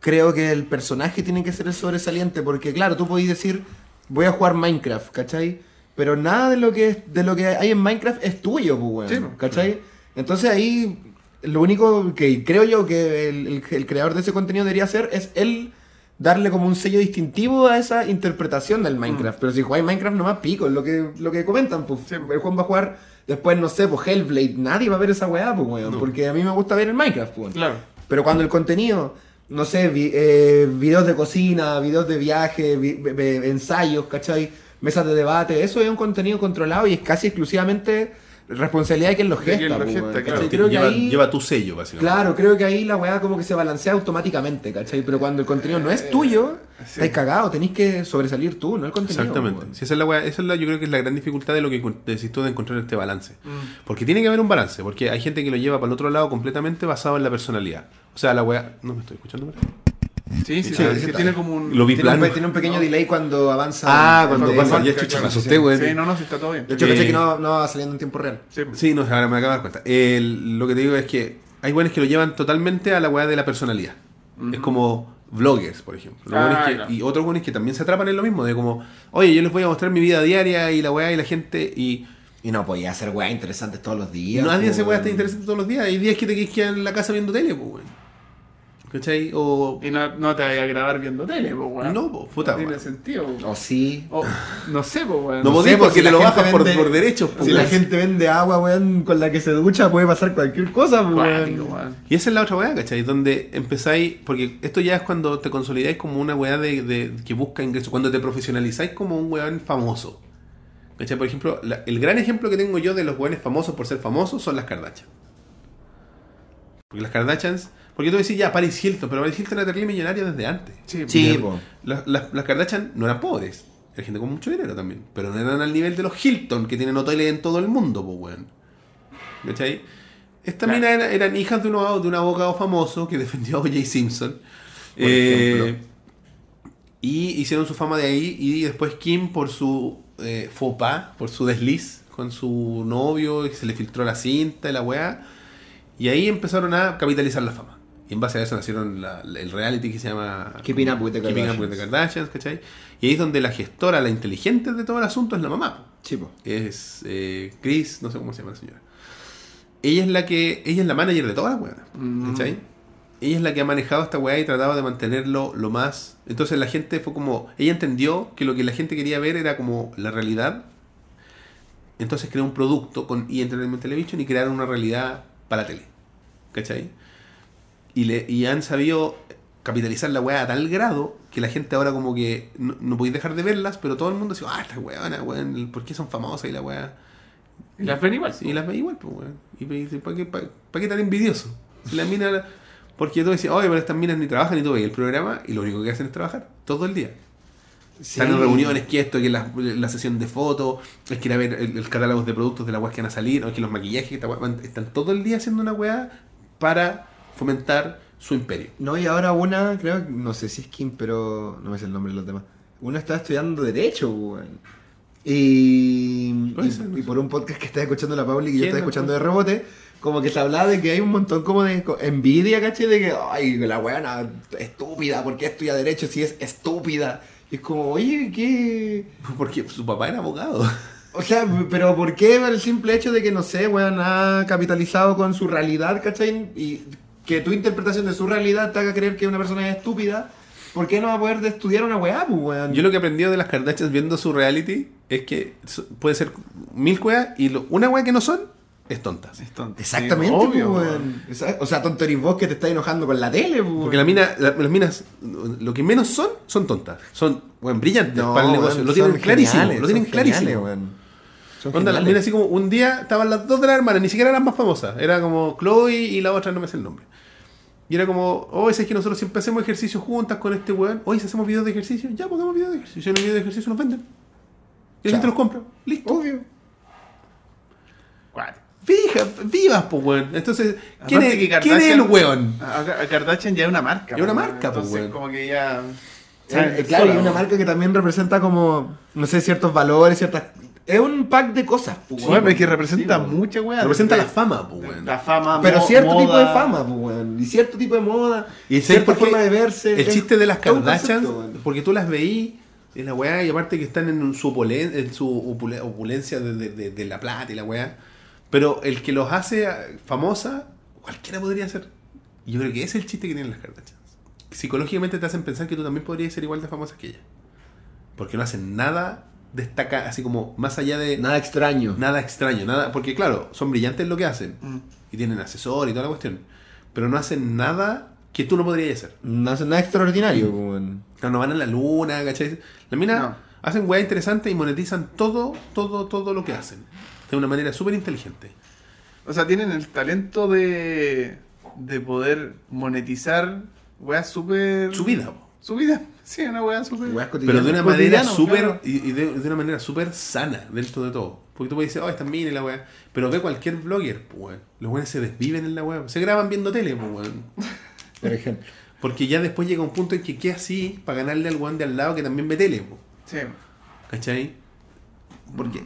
creo que el personaje tiene que ser el sobresaliente, porque claro, tú podéis decir, voy a jugar Minecraft, ¿cachai? Pero nada de lo que de lo que hay en Minecraft es tuyo, pues, weón, Sí, ¿cachai? Entonces ahí lo único que creo yo que el, el- el creador de ese contenido debería hacer es él darle como un sello distintivo a esa interpretación del Minecraft. Pero si jugáis Minecraft nomás pico, es lo que, lo que comentan, pues Sí. el Juan va a jugar después, no sé, pues Hellblade, nadie va a ver esa weá, pues weón, No. porque a mí me gusta ver el Minecraft, pues. Claro. Pero cuando el contenido, no sé, vi- eh, videos de cocina, videos de viaje, vi- ve- ve- ensayos, ¿cachai? Mesas de debate, eso es un contenido controlado y es casi exclusivamente responsabilidad de quien lo gesta. quien lo pues, gesta, claro. ¿cachai? Creo que lleva, ahí- lleva tu sello, básicamente. Claro, creo que ahí la weá como que se balancea automáticamente, ¿cachai? Pero cuando el contenido no es tuyo, sí. estáis cagado, tenéis que sobresalir tú, no el contenido. Exactamente. Si esa es la weá- esa es la, yo creo que es la gran dificultad de lo que decís tú de encontrar este balance. Mm. Porque tiene que haber un balance, porque hay gente que lo lleva para el otro lado completamente basado en la personalidad. O sea, la weá. No me estoy escuchando, ¿verdad? Sí, sí, Sí, sí, sí, tiene como un... Lo vi Tiene un, tiene un pequeño delay cuando avanza. Ah, el- cuando pasa, ya chucha, me asusté, weón. Sí, no, no, sí está todo bien. De hecho, caché que no, no va saliendo en tiempo real. Sí. Sí, no, ahora me acabo de dar cuenta. El- lo que te digo es que hay buenos que lo llevan totalmente a la weá de la personalidad. Es como vloggers, por ejemplo. Ah, que- claro. Y otros buenos que también se atrapan en lo mismo, de como, oye, yo les voy a mostrar mi vida diaria y la weá y la gente. Y Y no podía hacer weá interesantes todos los días. nadie pues, se puede estar weón. interesante todos los días. Hay días que te quedas quedar en la casa viendo tele, pues, weón. ¿Cachai? O. Y no, no te vayas a grabar viendo tele, pues, weón. No, pues, puta, No tiene weón. sentido. O sí. O, no sé, pues, weón. No No podés sé, porque si te la lo gente bajas por, vende- por derechos, pues, Si la weón. gente vende agua, weón, con la que se ducha, puede pasar cualquier cosa, pues, weón. weón. Y esa es la otra weá, ¿cachai? Donde empezáis, porque esto ya es cuando te consolidáis como una weá de, de- que busca ingresos, cuando te profesionalizáis como un weón famoso. ¿Cachai? Por ejemplo, la- el gran ejemplo que tengo yo de los weones famosos por ser famosos son las Kardashian. Porque las Kardashians, porque tú decís ya Paris Hilton, pero Paris Hilton era terrible millonaria desde antes. Sí, Sí, Las-. Las, Kardashian no eran pobres, era gente con mucho dinero también, pero no eran al nivel de los Hilton, que tienen hoteles en todo el mundo, pues weón. ¿Cachai? Estas Claro. minas eran, eran hijas de, uno, de un abogado famoso que defendió a O.J. Simpson. Por Eh, ejemplo. y hicieron su fama de ahí. Y después Kim, por su eh, faux pas, por su desliz con su novio, y se le filtró la cinta y la weá. Y ahí empezaron a capitalizar la fama. Y en base a eso nacieron la- el reality que se llama Keeping Up with the Keeping Up with the Kardashians. Kardashians, ¿cachai? Y ahí es donde la gestora, la inteligente de todo el asunto es la mamá Sí, es eh, Chris, no sé cómo se llama la señora. Ella es la que, ella es la manager de todas las weas, Mm. ¿cachai? Ella es la que ha manejado esta weá y tratado de mantenerlo lo más. Entonces la gente fue como, ella entendió que lo que la gente quería ver era como la realidad. Entonces creó un producto con E! Entertainment Television y crearon una realidad para la tele, ¿cachai? Y, le, y han sabido capitalizar la weá a tal grado que la gente ahora como que no, no podéis dejar de verlas, pero todo el mundo dice, ah, estas weonas, weón, ¿por qué son famosas y la weá? Y las ven igual. Y las ve igual, pues, weón. Y me dice, ¿para qué, pa- pa' qué tan envidioso? Si las minas. Porque tú decías, oye, pero estas minas ni trabajan ni tú veis el programa y lo único que hacen es trabajar todo el día. Sí. Están en reuniones, que esto, que la, la sesión de fotos, es que ir a ver el, el catálogo de productos de la weá que van a salir, o que los maquillajes, que esta weá, van- están todo el día haciendo una weá para fomentar su imperio. No, y ahora una, creo, no sé si es Kim, pero no me sé el nombre de los demás. Una está estudiando Derecho, weón. Y, y- por un podcast que está escuchando la Pauli y yo ¿Quién estaba escuchando de rebote, como que se hablaba de que hay un montón como de envidia, ¿cachai? De que, ay, la weona estúpida, ¿por qué estudia Derecho si es estúpida? Y es como, oye, ¿qué...? Porque su papá era abogado. O sea, pero ¿por qué el simple hecho de que, no sé, weón, ha capitalizado con su realidad, ¿cachai? Y que tu interpretación de su realidad te haga creer que una persona es estúpida, ¿por qué no va a poder de estudiar una weá, pues, weón? Yo lo que aprendí de las Kardashians viendo su reality es que puede ser mil weas y lo- una wea que no son es tontas. Es tonto. Exactamente, Sí, pues, obvio, weón. weón. O sea, tonto eres vos que te estás enojando con la tele, pues, Porque la mina, la- las minas, lo que menos son, son tontas. Son, weón, brillantes No, para el weón, negocio. Lo tienen clarísimo. Lo tienen clarísimo. Onda, las minas así como un día estaban las dos de las hermanas, ni siquiera las más famosas. Era como Chloe y la otra no me sé el nombre. Y era como, oh, ese es que nosotros siempre hacemos ejercicio juntas con este weón. Oye, si hacemos videos de ejercicio, ya pongamos videos de ejercicio. Si no hay videos de ejercicio, nos venden. Y la gente los compra. Listo. Obvio. Fija, vivas, pues, weón. Entonces, ¿quién es, ¿quién es el weón? A, a Kardashian ya es una marca. Es una po, marca, Entonces, weón. como que ya. Claro, y una marca que también representa como, no sé, ciertos valores, ciertas... Es un pack de cosas, pues, Bueno, weón. es que representa Sí, weón. mucha weá. Representa la fama, pues, weón. La fama, Pero cierto tipo de moda. fama, pues, weón. Y cierto tipo de moda. Y ¿sabes cierta forma de verse. El es chiste de las Kardashian, concepto, porque tú las veí en la weá, y aparte que están en su, opulen- en su opule- opulencia de, de- de- de la plata y la weá. Pero el que los hace eh, famosa, cualquiera podría ser. Y yo creo que ese es el chiste que tienen las Kardashians. Psicológicamente te hacen pensar que tú también podrías ser igual de famosa que ella. Porque no hacen nada destaca, así como más allá de Nada extraño. nada extraño, nada, porque claro, son brillantes en lo que hacen Mm. y tienen asesor y toda la cuestión, pero no hacen nada que tú no podrías hacer. No hacen nada extraordinario. Claro, no van a la luna, ¿cachai? La mina No. hacen weá interesante y monetizan todo, todo, todo lo que hacen. De una manera súper inteligente. O sea, tienen el talento de, de poder monetizar weas súper. Su vida, po. Su vida. Sí, una wea súper. Pero de una manera claro. súper y, y de, de una manera súper sana dentro de todo. Porque tú puedes decir, oh, esta mina la weá. Pero ve cualquier blogger, pues, weón. Los weones se desviven en la weá. Se graban viendo tele, pues, weón. Por ejemplo. Porque ya después llega un punto en que queda así para ganarle al weón de al lado que también ve tele, po. Sí. ¿Cachai? Porque.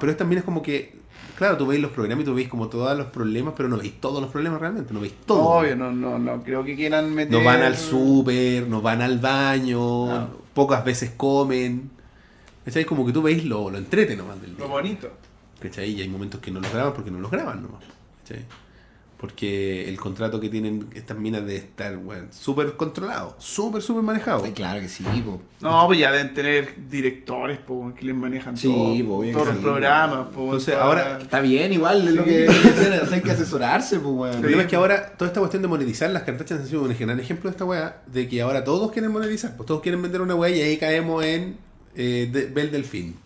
Pero es también es como que. Claro, tú veis los programas y tú veis como todos los problemas, pero no veis todos los problemas realmente, no veis todo. Obvio, no, no, no. Creo que quieran meter. No van al súper, no van al baño, No. pocas veces comen. ¿Cachai? Como que tú veis lo, lo entrete nomás del día. Lo bonito. ¿Cachai? Y hay momentos que no los graban porque no los graban nomás. ¿Cachai? Porque el contrato que tienen estas minas de estar, weón, súper controlado, súper, súper manejado. Ay, claro que sí, po. No, pues ya deben tener directores po, que les manejan Sí, todo, po, bien todos los sí. programas. Po, Entonces, toda- ahora- Está bien, igual, es lo Sí. que hay que asesorarse, pues, El weón. problema es que ahora toda esta cuestión de monetizar las Kardashians ha sido un gran ejemplo de esta weá, de que ahora todos quieren monetizar, pues todos quieren vender una weá y ahí caemos en eh, de- Bel Delfín.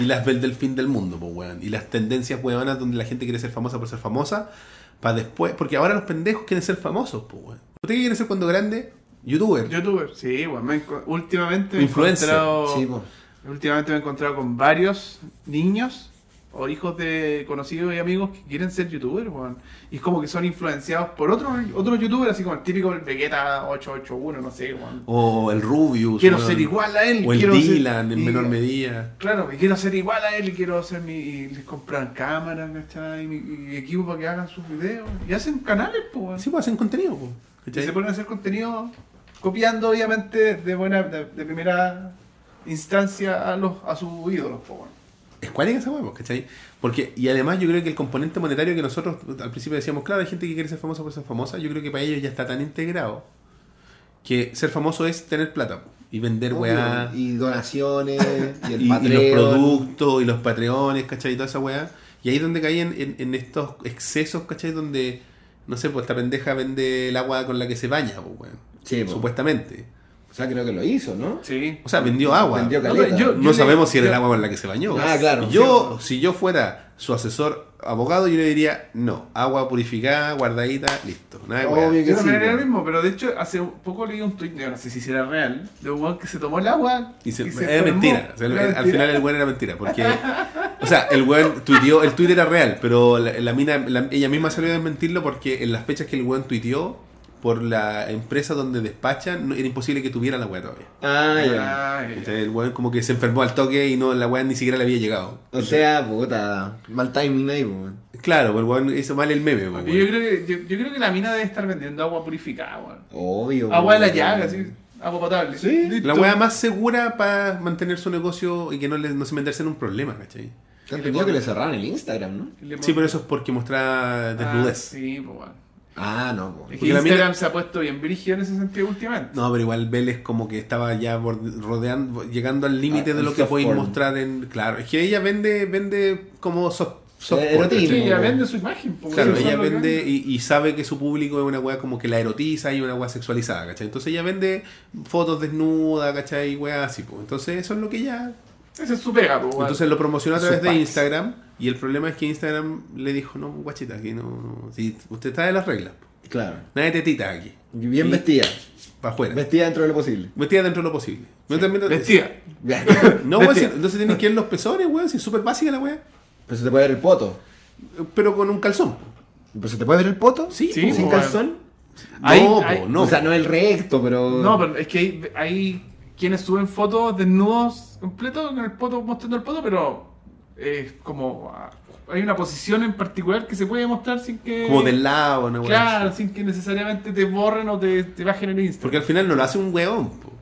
Y las Bel Delfín del mundo, pues weón. Y las tendencias weonas donde la gente quiere ser famosa por ser famosa, para después, porque ahora los pendejos quieren ser famosos, pues weón. ¿Usted qué quiere ser cuando grande? Youtuber. Youtuber, sí, enco- últimamente me he Influencer. encontrado. Sí. Últimamente me he encontrado con varios niños o hijos de conocidos y amigos que quieren ser youtubers, weón. Y es como que son influenciados por otros otros youtubers, así como el típico el Vegeta 881, no sé, weón. O el Rubius. Quiero weón. ser igual a él. O el quiero ser- Dylan en y- menor medida. Claro, y quiero ser igual a él y quiero hacer mi. Y les compran cámaras, ¿cachai? Y, y equipo para que hagan sus videos. Y hacen canales, pues, weón. Sí, pues hacen contenido, pues. Y se ponen a hacer contenido copiando, obviamente, de buena de, de primera instancia a los a sus ídolos, pues, weón. Es cuática esa huevo, ¿cachai? Porque, y además yo creo que el componente monetario que nosotros al principio decíamos, claro, hay gente que quiere ser famosa por ser famosa, yo creo que para ellos ya está tan integrado que ser famoso es tener plata y vender weá Y donaciones, y el y, y los productos y los patreones, ¿cachai? Y toda esa weá. Y ahí es donde caen en, en estos excesos, ¿cachai? Donde, no sé, pues esta pendeja vende el agua con la que se baña, pues, weón. Sí. Supuestamente. Sea, creo que lo hizo, ¿no? Sí. O sea, vendió agua. Vendió No, caleta. yo- No le- sabemos si era yo- el agua con la que se bañó. Ah, claro. Yo, si yo fuera su asesor abogado, yo le diría, no, agua purificada, guardadita, listo. Nada de Obvio weá. que Yo sí, también haría po. lo mismo, pero de hecho hace poco leí un tweet, no sé si será real, de un weón que se tomó el agua Y se- y es enfermó. mentira. O sea, Era al mentira. final el weón era mentira. Porque, o sea, el weón tuiteó, el tweet era real, pero la, la mina, la- ella misma salió a desmentirlo porque en las fechas que el weón tuiteó, por la empresa donde despachan, no- era imposible que tuviera la weá todavía. Ah, ya. Ay, Entonces el weón como que se enfermó al toque y no la weá ni siquiera le había llegado. O sea, puta, mal timing ahí, weón. Claro, pues el weón hizo mal el meme. pues, yo, weón. creo que, yo, yo creo que la mina debe estar vendiendo agua purificada, weón. Obvio. Agua de la llaga, así, agua potable. Sí. Listo. La weá más segura para mantener su negocio y que no, le, no se meterse en un problema, ¿cachai? Entendido que le cerraron el Instagram, ¿no? Sí, pero eso es porque muestra Ah, desnudez. sí, pues, weón. Ah, no, po. Es que Porque la Instagram mina- se ha puesto bien brígido en ese sentido últimamente. No, pero igual Vélez como que estaba ya rodeando, llegando al límite Ah, de lo que podéis mostrar en. Claro, es que ella vende, vende como soft, soft Eh. Sí, ella vende su imagen. Claro, ella vende y, y sabe que su público es una weá como que la erotiza y una weá sexualizada, ¿cachai? Entonces ella vende fotos desnudas, ¿cachai? Y weá así, pues. Entonces eso es lo que ella... Esa es su pega, po, weón. Entonces lo promocionó a través de packs. Instagram y el problema es que Instagram le dijo, no, guachita, aquí no... no si usted está de las reglas, Claro. nada de tetitas aquí, Bien Y- vestida. para afuera. Vestida dentro de lo posible. Vestida dentro de lo posible. No te metas- Vestida. No, weón, si- entonces tienen que ir los pezones, weón, si es súper básica la weá. Pero se te puede ver el poto. Pero con un calzón. ¿Pero se te puede ver el poto? Sí, Sí. ¿Sin calzón? Hay- no, hay- po, no. O sea, no el recto, pero. No, pero es que hay, hay quienes suben fotos desnudos completos con el poto mostrando el poto, pero es como ah, hay una posición en particular que se puede mostrar sin que Como del lado, ¿no? claro, sin que necesariamente te borren o te, te bajen el Instagram. Porque al final no lo hace un weón, po.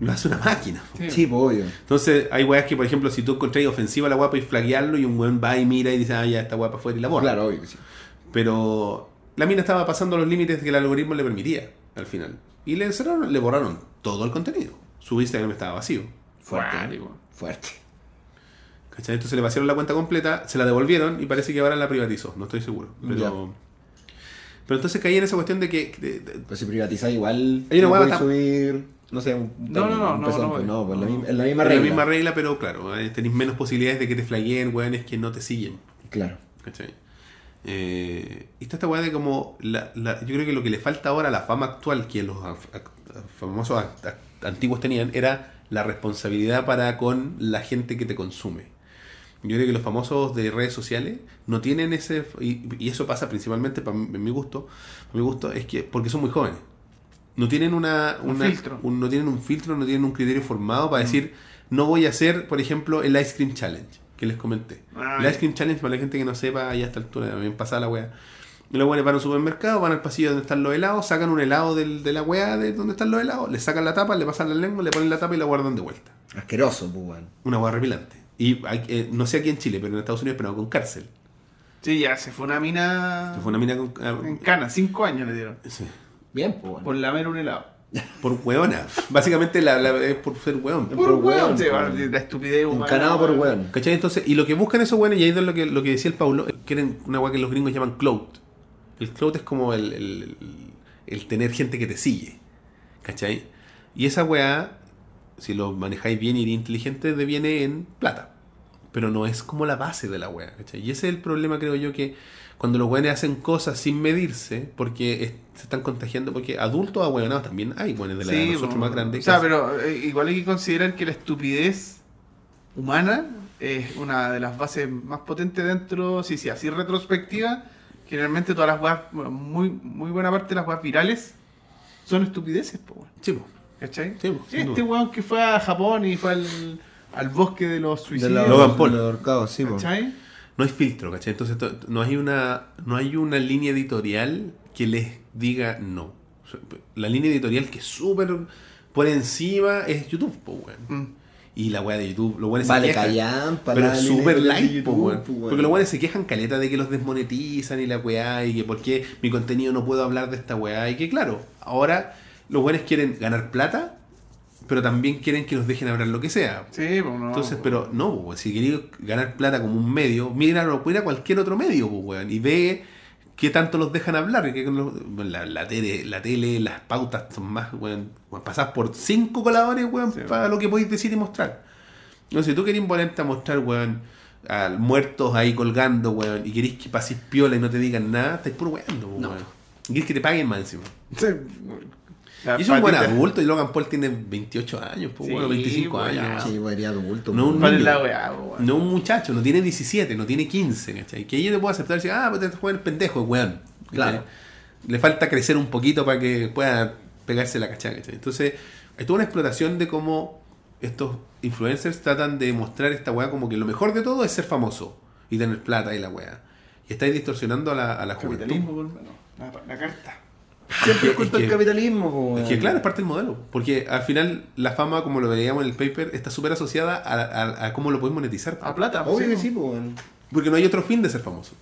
lo hace una máquina. po. Sí. Sí, pues obvio. Entonces hay weas que, por ejemplo, si tú encontrás ofensiva a la guapa y flaguearlo y un weón va y mira y dice, ah, ya está guapa afuera y la borra. Claro, obvio que sí. Pero la mina estaba pasando los límites que el algoritmo le permitía al final. Y le encerraron, le borraron todo el contenido. Su Instagram estaba vacío. Fuerte. Fuerte. ¿Cachai? Entonces le vaciaron la cuenta completa, se la devolvieron y parece que ahora la privatizó, no estoy seguro. Pero, Ya. pero entonces caí en esa cuestión de que... de- de- Pues si privatizáis igual. Hay una no subir. No sé, un, No, no, no, un no, no, pues no. no, la misma- en la misma es regla. la misma regla, pero claro, eh, tenéis menos posibilidades de que te flaguen, weones que no te siguen. Claro. ¿Cachai? Eh, y está esta weá de como. La, la- yo creo que lo que le falta ahora a la fama actual que los famosos antiguos tenían era la responsabilidad para con la gente que te consume. Yo creo que los famosos de redes sociales no tienen ese. Y, y eso pasa principalmente, para mi, en mi gusto, para mi gusto, es que porque son muy jóvenes. No tienen una, Un una- filtro. un- no tienen un filtro, no tienen un criterio formado para decir, no voy a hacer, por ejemplo, el Ice Cream Challenge, que les comenté. El. Ice Cream Challenge, para la gente que no sepa, ya a esta altura, también pasada la wea. Los weones van a un supermercado, van al pasillo donde están los helados, sacan un helado del- de la wea de donde están los helados, le sacan la tapa, le pasan la lengua, le ponen la tapa y la guardan de vuelta. Asqueroso, pues. Una wea repilante. Y hay- eh, no sé aquí en Chile, pero en Estados Unidos pero con cárcel. Sí, ya se fue una mina Se fue una mina con. ah, en cana, cinco años le dieron. sí. Bien, pues. Por lamer un helado. Por hueona. Básicamente la, la- es por ser hueón. Por Por weón, sí, weón. la estupidez humana. Encanado por weón. ¿Cachai? Entonces, y lo que buscan esos buenos, y ahí es lo que, lo que decía el Paulo, quieren una weá que los gringos llaman clout. El clout es como el, el- el- el tener gente que te sigue. ¿Cachai? Y esa weá, si lo manejáis bien y inteligente, deviene en plata. Pero no es como la base de la weá. ¿cachai? Y ese es el problema, creo yo, que cuando los weones hacen cosas sin medirse, porque es- se están contagiando, porque adultos ahueonados también hay, weones de la edad de Sí, nosotros bueno, más grandes. O sea, pero eh, igual hay que considerar que la estupidez humana es una de las bases más potentes dentro, sí, sí, así retrospectiva. Generalmente todas las weas, bueno, muy, muy buena parte de las weas virales son estupideces, po, weón. Sí, po. ¿Cachai? Sí, po, sin este duda. weón que fue a Japón y fue al, al bosque de los De suicidios, los, Logan Paul. de los ahorcados, sí, pues. ¿cachai? No hay filtro, ¿cachai? Entonces to- no hay una no hay una línea editorial que les diga no. O sea, La línea editorial que es súper por encima es YouTube, po, weón. Mm. Y la weá de YouTube, los weones Vale, se quejan. callampa, Pero es súper de light, po, pues, weón. Porque los weones se quejan caleta de que los desmonetizan y la weá y que por qué mi contenido no puedo hablar de esta weá. Y que claro, ahora los weones quieren ganar plata, pero también quieren que los dejen hablar lo que sea. Sí, pues no. Entonces, pero no, pues, si queréis ganar plata como un medio, mira, mira cualquier otro medio, pues, weón, y ve qué tanto los dejan hablar. Que los- la, la tele, la tele, las pautas son más, weón, pasás por cinco coladores, weón, Sí, para lo que podéis decir y mostrar. No, si tú querés ponerte a mostrar, weón, a muertos ahí colgando, weón, y queréis que paséis piola y no te digan nada, estáis puro weando, pues, No. weón. Y querés que te paguen más encima. Sí. Y es un buen adulto, y Logan Paul tiene 28 años, pues, Sí, bueno, 25 pues, años. Sí, pues, sería adulto. No, pues. un ¿Cuál es niño. la weón? No un muchacho, no tiene 17, no tiene 15, ¿cachai? Que yo le puedo aceptar y decir, ah, pues este joven es pendejo, weón. ¿cachai? Claro. Le falta crecer un poquito para que pueda pegarse la cachada, ¿cachai? Entonces, hay toda una explotación de cómo estos influencers tratan de mostrar esta weá como que lo mejor de todo es ser famoso y tener plata y la weá. Y estáis distorsionando a la, a la juventud. Capitalismo, por lo menos. La, la carta. Siempre Es culpa que- del capitalismo, weón. Es que claro, es parte del modelo. Porque al final la fama, como lo veíamos en el paper, está súper asociada a, a- a cómo lo podéis monetizar. A plata, Obvio que sí, pues, weón. Porque no hay otro fin de ser famoso.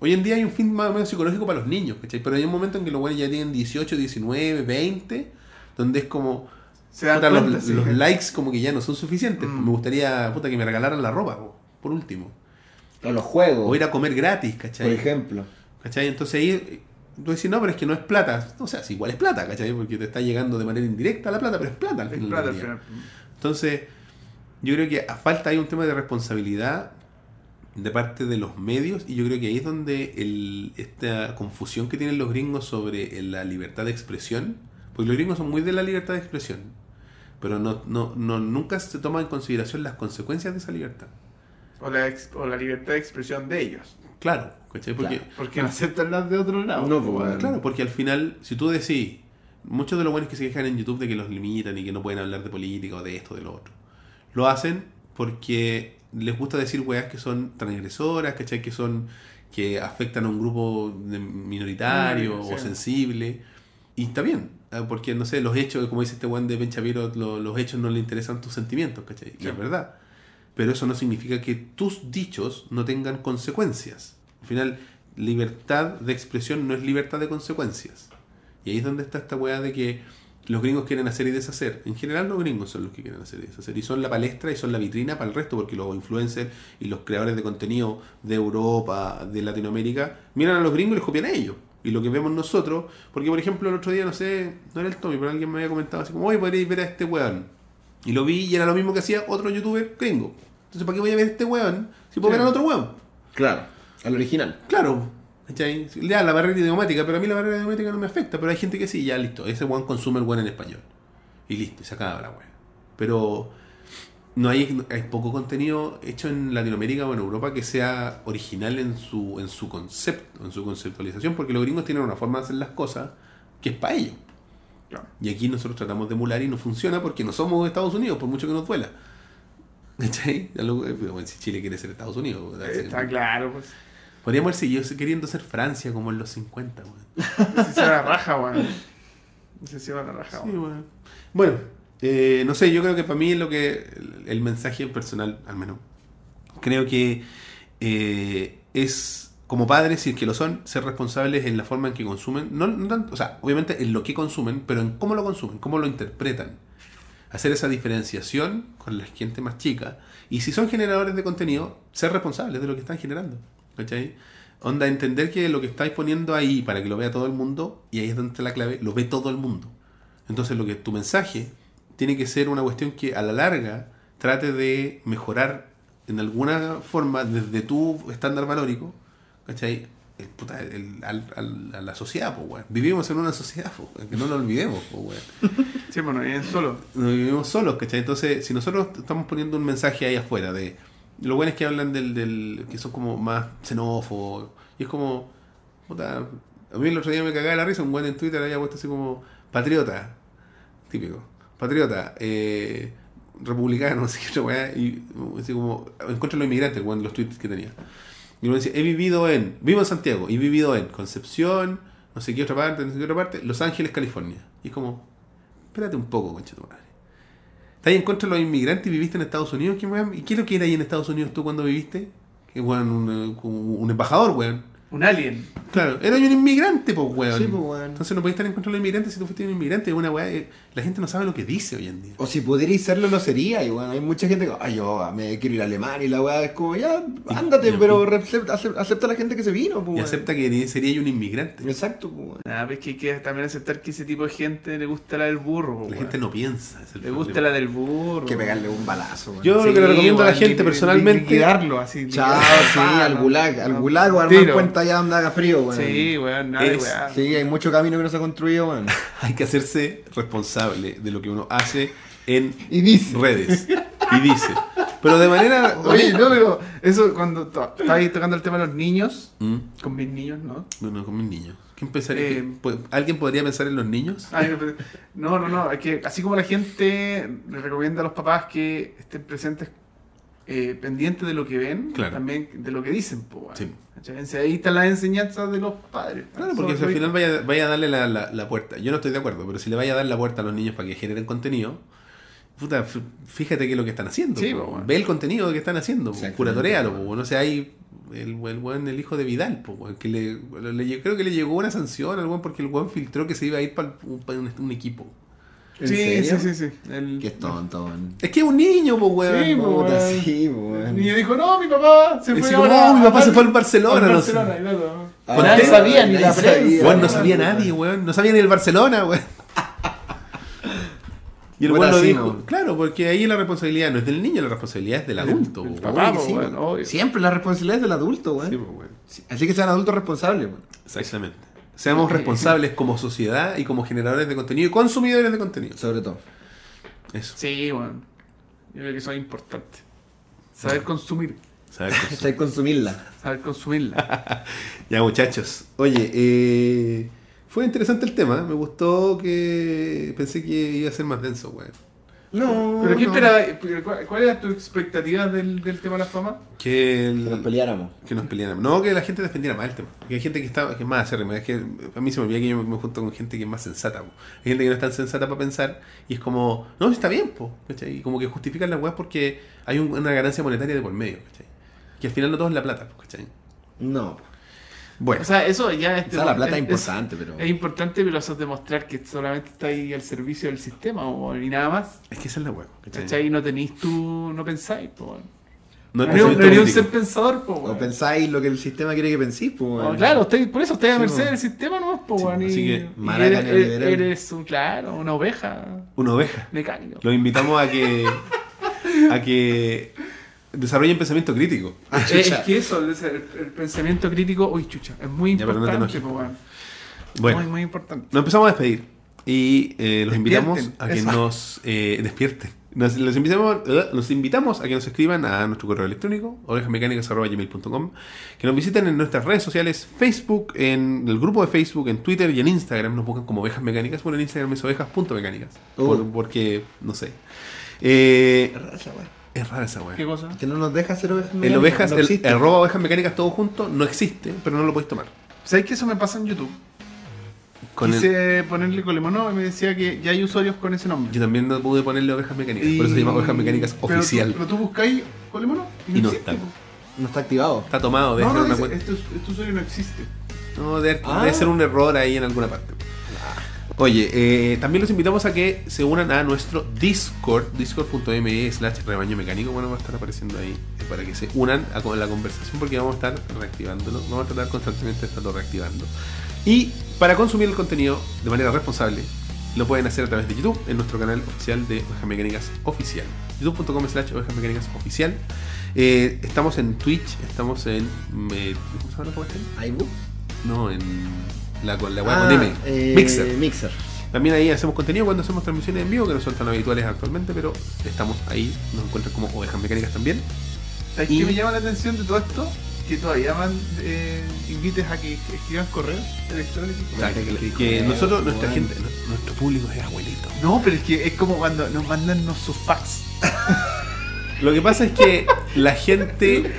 Hoy en día hay un fin más o menos psicológico para los niños, ¿cachai? Pero hay un momento en que los buenos ya tienen 18, 19, 20, donde es como... Se dan puta, los, sí. likes como que ya no son suficientes. Mm. Me gustaría, puta, que me regalaran la ropa, po, por último. O los juegos, O ir a comer gratis, por ¿cachai? ejemplo. ¿Cachai? Entonces ahí tú decís, no, pero es que no es plata. O sea, igual es plata, ¿cachai? Porque te está llegando de manera indirecta la plata, pero es plata al Es final. plata del al día. final. Entonces, yo creo que a falta hay un tema de responsabilidad de parte de los medios y yo creo que ahí es donde el, esta confusión que tienen los gringos sobre la libertad de expresión, porque los gringos son muy de la libertad de expresión, pero no, no, no, nunca se toma en consideración las consecuencias de esa libertad. O la, ex- o la libertad de expresión de ellos. Claro, ¿cachai? Porque, Claro. Porque no aceptan las de otro lado. No, pues. Claro, porque al final, si tú decís, muchos de los buenos que se quejan en YouTube de que los limitan y que no pueden hablar de política o de esto o de lo otro, lo hacen porque les gusta decir weas que son transgresoras, ¿cachai? Que son que afectan a un grupo de- minoritario Mm, sí. o sensible. Y está bien, ah, porque no sé, los hechos, como dice este buen de Ben Shapiro, lo- los hechos no le interesan tus sentimientos, ¿cachai? Y Sí. es verdad. Pero eso no significa que tus dichos no tengan consecuencias. Al final, libertad de expresión no es libertad de consecuencias. Y ahí es donde está esta weá de que los gringos quieren hacer y deshacer. En general los gringos son los que quieren hacer y deshacer. Y son la palestra y son la vitrina para el resto, porque los influencers y los creadores de contenido de Europa, de Latinoamérica, miran a los gringos y les copian a ellos. Y lo que vemos nosotros, porque por ejemplo el otro día, no sé, no era el Tommy, pero alguien me había comentado así como, oye, podréis ver a este weón. Y lo vi y era lo mismo que hacía otro youtuber gringo. Entonces, ¿para qué voy a ver a este weón si puedo Sí. ver al otro weón? Claro, al original. Claro, ¿cachai? Ya, la barrera idiomática, pero a mí la barrera idiomática no me afecta, pero hay gente que sí, ya listo, ese one consume el one en español. Y listo, y se acaba la weá. Pero no hay, hay poco contenido hecho en Latinoamérica o en Europa que sea original en su, en su concepto, en su conceptualización, porque los gringos tienen una forma de hacer las cosas que es para ellos. Claro. Y aquí nosotros tratamos de emular y no funciona porque no somos Estados Unidos, por mucho que nos duela. ¿Cachai? Bueno, si Chile quiere ser Estados Unidos. Eh, Está claro, pues. Podríamos haber seguido queriendo ser Francia como en los 50, weón. Se va la raja, weón. Se va la raja, Sí, weón. Bueno, eh, no sé, yo creo que para mí es lo que. El, el mensaje personal, al menos. Creo que eh, es, como padres, si es que lo son, ser responsables en la forma en que consumen. No, no tanto, o sea, obviamente en lo que consumen, pero en cómo lo consumen, cómo lo interpretan. Hacer esa diferenciación con la gente más chica. Y si son generadores de contenido, ser responsables de lo que están generando. ¿Cachai? Onda, entender que lo que estáis poniendo ahí para que lo vea todo el mundo, y ahí es donde está la clave, lo ve todo el mundo. Entonces, lo que tu mensaje tiene que ser una cuestión que a la larga trate de mejorar en alguna forma desde tu estándar valórico, ¿cachai? El, puta, el- al- al- a la sociedad, pues, weón. Vivimos en una sociedad, pues, que no lo olvidemos, pues, weón. Sí, bueno, vienen solo. No vivimos solos, ¿cachai? Entonces, si nosotros estamos poniendo un mensaje ahí afuera de los buenos que hablan del, del que son como más xenófobos, y es como, puta, a mí el otro día me cagaba la risa, un buen en Twitter había puesto así como, patriota, típico, patriota, eh, republicano, qué otra weá, y así como, en contra de los inmigrantes, el los tweets que tenía. Y uno decía, he vivido en, vivo en Santiago, he vivido en Concepción, no sé qué otra parte, no sé qué otra parte, Los Ángeles, California. Y es como, espérate un poco, concha. ¿Estás en contra de los inmigrantes y viviste en Estados Unidos? ¿Qué? ¿Y qué es lo que era ahí en Estados Unidos tú cuando viviste? Que weón, un, un embajador, weón. Un alien. Claro, era un inmigrante, pues, weón. Sí, pues, weón. Entonces no podías estar en contra de los inmigrantes si tú fuiste un inmigrante. Es una weá, eh, la gente no sabe lo que dice hoy en día. O si pudierais serlo, lo sería. Y bueno, hay mucha gente que, ay, yo me quiero ir a Alemania y la weá es como, ya, ándate, y- pero acepta, acepta, acepta a la gente que se vino, pues. Y weón. acepta que sería un inmigrante. Exacto, pues. weón. Nada, pues que hay que también aceptar que ese tipo de gente le gusta la del burro, La weón. gente no piensa. es el Le gusta problema. la del burro. Que pegarle un balazo, weón. Yo lo que le recomiendo a la gente li- personalmente- Liquidarlo así. Chao, sí, al gulag, al no, gulag o cuenta allá donde haga frío, weón. Sí, weón, Es-. Sí, hay mucho camino que no se ha construido, weón. Hay que hacerse responsable de lo que uno hace en Y dice. redes. Y dice. Pero de manera. Oye, no, pero eso cuando to- tocando el tema de los niños, Mm, con mis niños, ¿no? Bueno, con mis niños. ¿Quién pensaría Eh, que- ¿Alguien podría pensar en los niños? Ay, no, no, no, no, es que así como la gente le recomienda a los papás que estén presentes eh, pendientes de lo que ven, Claro. también de lo que dicen, weón. Sí. Ahí están las enseñanzas de los padres. Claro, porque si al final vaya, vaya a darle la, la- la puerta. Yo no estoy de acuerdo, pero si le vaya a dar la puerta a los niños para que generen contenido, puta, fíjate qué es lo que están haciendo. Sí, po. po. Ve el contenido que están haciendo, po. Po. no sé, hay el, el, el hijo de Vidal, po, que le, le- creo que le llegó una sanción al porque el weón filtró que se iba a ir para un, pa' un- un equipo. ¿En Sí, serio? sí, sí, sí. El, Que es tonto. Es que es un niño, po, weón. Sí, weón. sí, El weón. niño dijo, no, mi papá se fue "No, mi papá se fue al Barcelona", al no sé. Barcelona, claro. Ah, nadie nadie sabía, ni la prensa. Weón, no sabía nadie, weón. No sabía ni el Barcelona, weón. Y el weón lo dijo. weón. Claro, porque ahí la responsabilidad no es del niño, la responsabilidad es del adulto, el weón. papá, po, sí, weón. obvio. Siempre la responsabilidad es del adulto, weón. Sí. Sí, Así que sean adultos responsables, weón. Exactamente. Seamos responsables como sociedad y como generadores de contenido y consumidores de contenido. Sobre todo. Eso. Sí, weón. Yo creo que eso es importante. Saber consumir. Saber. Está ahí consumirla. Saber consumirla. Ya, muchachos. Oye, eh, fue interesante el tema. Me gustó que pensé que iba a ser más denso, weón. No. ¿Pero qué no. esperaba? ¿Cuál era tu expectativa del, del tema de la fama? Que, el- Que nos peleáramos. que nos pelearan. No, que la gente defendiera más el tema. Que hay gente que está que es más acérrima. Es que a mí se me olvida que yo me, me junto con gente que es más sensata. po. Hay gente que no es tan sensata para pensar y es como, no, está bien, po, ¿cachai? Y como que justifican las weas porque hay un- una ganancia monetaria de por medio, ¿cachai? Que al final no todo es la plata, po, ¿cachai? No. Bueno, O sea, eso ya es, O sea, la plata es importante, pero- Es importante, pero eso es demostrar que solamente está ahí al servicio del sistema weón, y nada más. es que esa es la wea, ¿cachai? ¿Cachai? Y no tenéis tú, no pensáis, po. No, No, un- ser pensador, po, O pensáis lo que el sistema quiere que penséis, pues, No, claro, estáis- por eso estáis a Sí, merced weón. del sistema, ¿no? Po, Sí, y, así que, maraca eres, eres- eres un, claro, una oveja Una oveja. mecánica. Los invitamos a que a que desarrollen pensamiento crítico. Eh, es que eso, el, pensamiento crítico, uy, chucha, es muy Ya, pero no te importante, enojes, po. weón. Bueno, Muy, muy importante. nos empezamos a despedir y eh, los invitamos a que eso. nos eh, despierten. Nos, los invitamos, eh, los invitamos a que nos escriban a nuestro correo electrónico, ovejasmecánicas.gmail.com, que nos visiten en nuestras redes sociales, Facebook, en el grupo de Facebook, en Twitter y en Instagram, nos buscan como ovejas mecánicas, bueno, en Instagram es ovejas.mecánicas, Uh. por- porque, no sé. Eh, esa weá. Es rara esa weá. ¿Qué cosa? Que no nos deja hacer ovejas El mecánicas, ovejas, no el, existe. arroba ovejas mecánicas todo junto no existe, pero no lo podéis tomar. ¿Sabes que eso me pasa en YouTube? Con el- Quise ponerle Colemono y me decía que ya hay usuarios con ese nombre. yo también no pude ponerle ovejas mecánicas, por eso se llama ovejas mecánicas Pero oficial. tú- Pero tú, buscáis Colemono y Y no no, existe. está. po. No está activado. Está tomado, debe No, no, una dice, cuenta. este, este usuario no existe. No, debe, Ah. debe ser un error ahí en alguna parte. Oye, eh, también los invitamos a que se unan a nuestro Discord, discord.me slash rebaño mecánico. Bueno, va a estar apareciendo ahí eh, para que se unan a la conversación porque vamos a estar reactivándolo. Vamos a tratar constantemente de estarlo reactivando. Y para consumir el contenido de manera responsable, lo pueden hacer a través de YouTube en nuestro canal oficial de Ovejas Mecánicas Oficial. youtube.com slash Ovejas Mecánicas Oficial. Eh, estamos en Twitch, estamos en... eh, ¿Cómo se llama la. No, en la, la web Ah, con M. eh, Mixer. Mixer. También ahí hacemos contenido cuando hacemos transmisiones en vivo, que no son tan habituales actualmente, pero estamos ahí, nos encuentran como ovejas mecánicas también. ¿Sabes Y- qué me llama la atención de todo esto? Que todavía man, eh, invites a que escriban correos electrónicos. O sea, que, que- que Creo, nosotros, nuestra gente, nu- nuestro público es abuelito. No, pero es que es como cuando nos mandan sus fax. Lo que pasa es que la gente.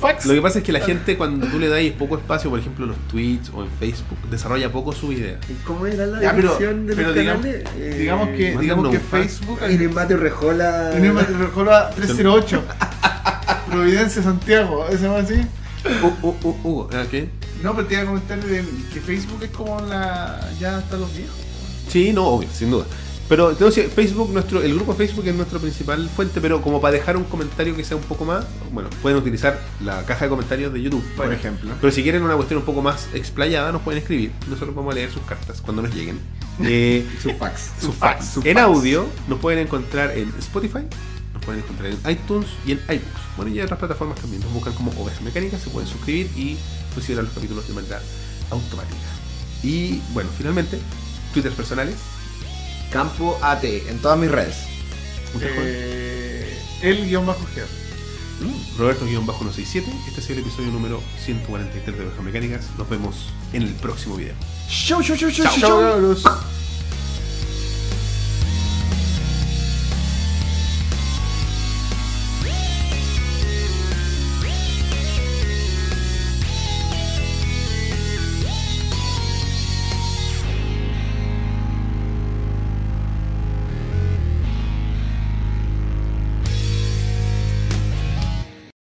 Fax. Lo que pasa es que la gente cuando tú le das poco espacio, por ejemplo en los tweets o en Facebook, desarrolla poco su idea. ¿Y ¿Cómo era la Ya, pero, dirección de pero los digamos, canales? Eh, digamos que, digamos que. Facebook. Irene Mateo Rejola. Tenía una Rejola 308. Providencia, Santiago. ¿Ese va así? Uh, uh, uh, uh, ¿ah, ¿Qué? No, pero te iba a comentar que Facebook es como la. Ya hasta los viejos. Sí, no, obvio, sin duda. Pero entonces Facebook, nuestro, el grupo Facebook es nuestra principal fuente, pero como para dejar un comentario que sea un poco más, bueno, pueden utilizar la caja de comentarios de YouTube, Por ejemplo. Pero si quieren una cuestión un poco más explayada, nos pueden escribir. Nosotros vamos a leer sus cartas cuando nos lleguen. Eh, Su fax. sus fax. Su en fax. audio nos pueden encontrar en Spotify, nos pueden encontrar en iTunes y en iBooks. Bueno, y en otras plataformas también. Nos buscan como Ovejas Mecánicas, se pueden suscribir y recibir los capítulos de manera automática. Y bueno, finalmente, Twitter personales. Campo AT en todas mis redes. Eh, el guion bajo G. Roberto-167. Este es el episodio número 143 de Ovejas Mecánicas. Nos vemos en el próximo video. Show, show, show, show, Chao. show.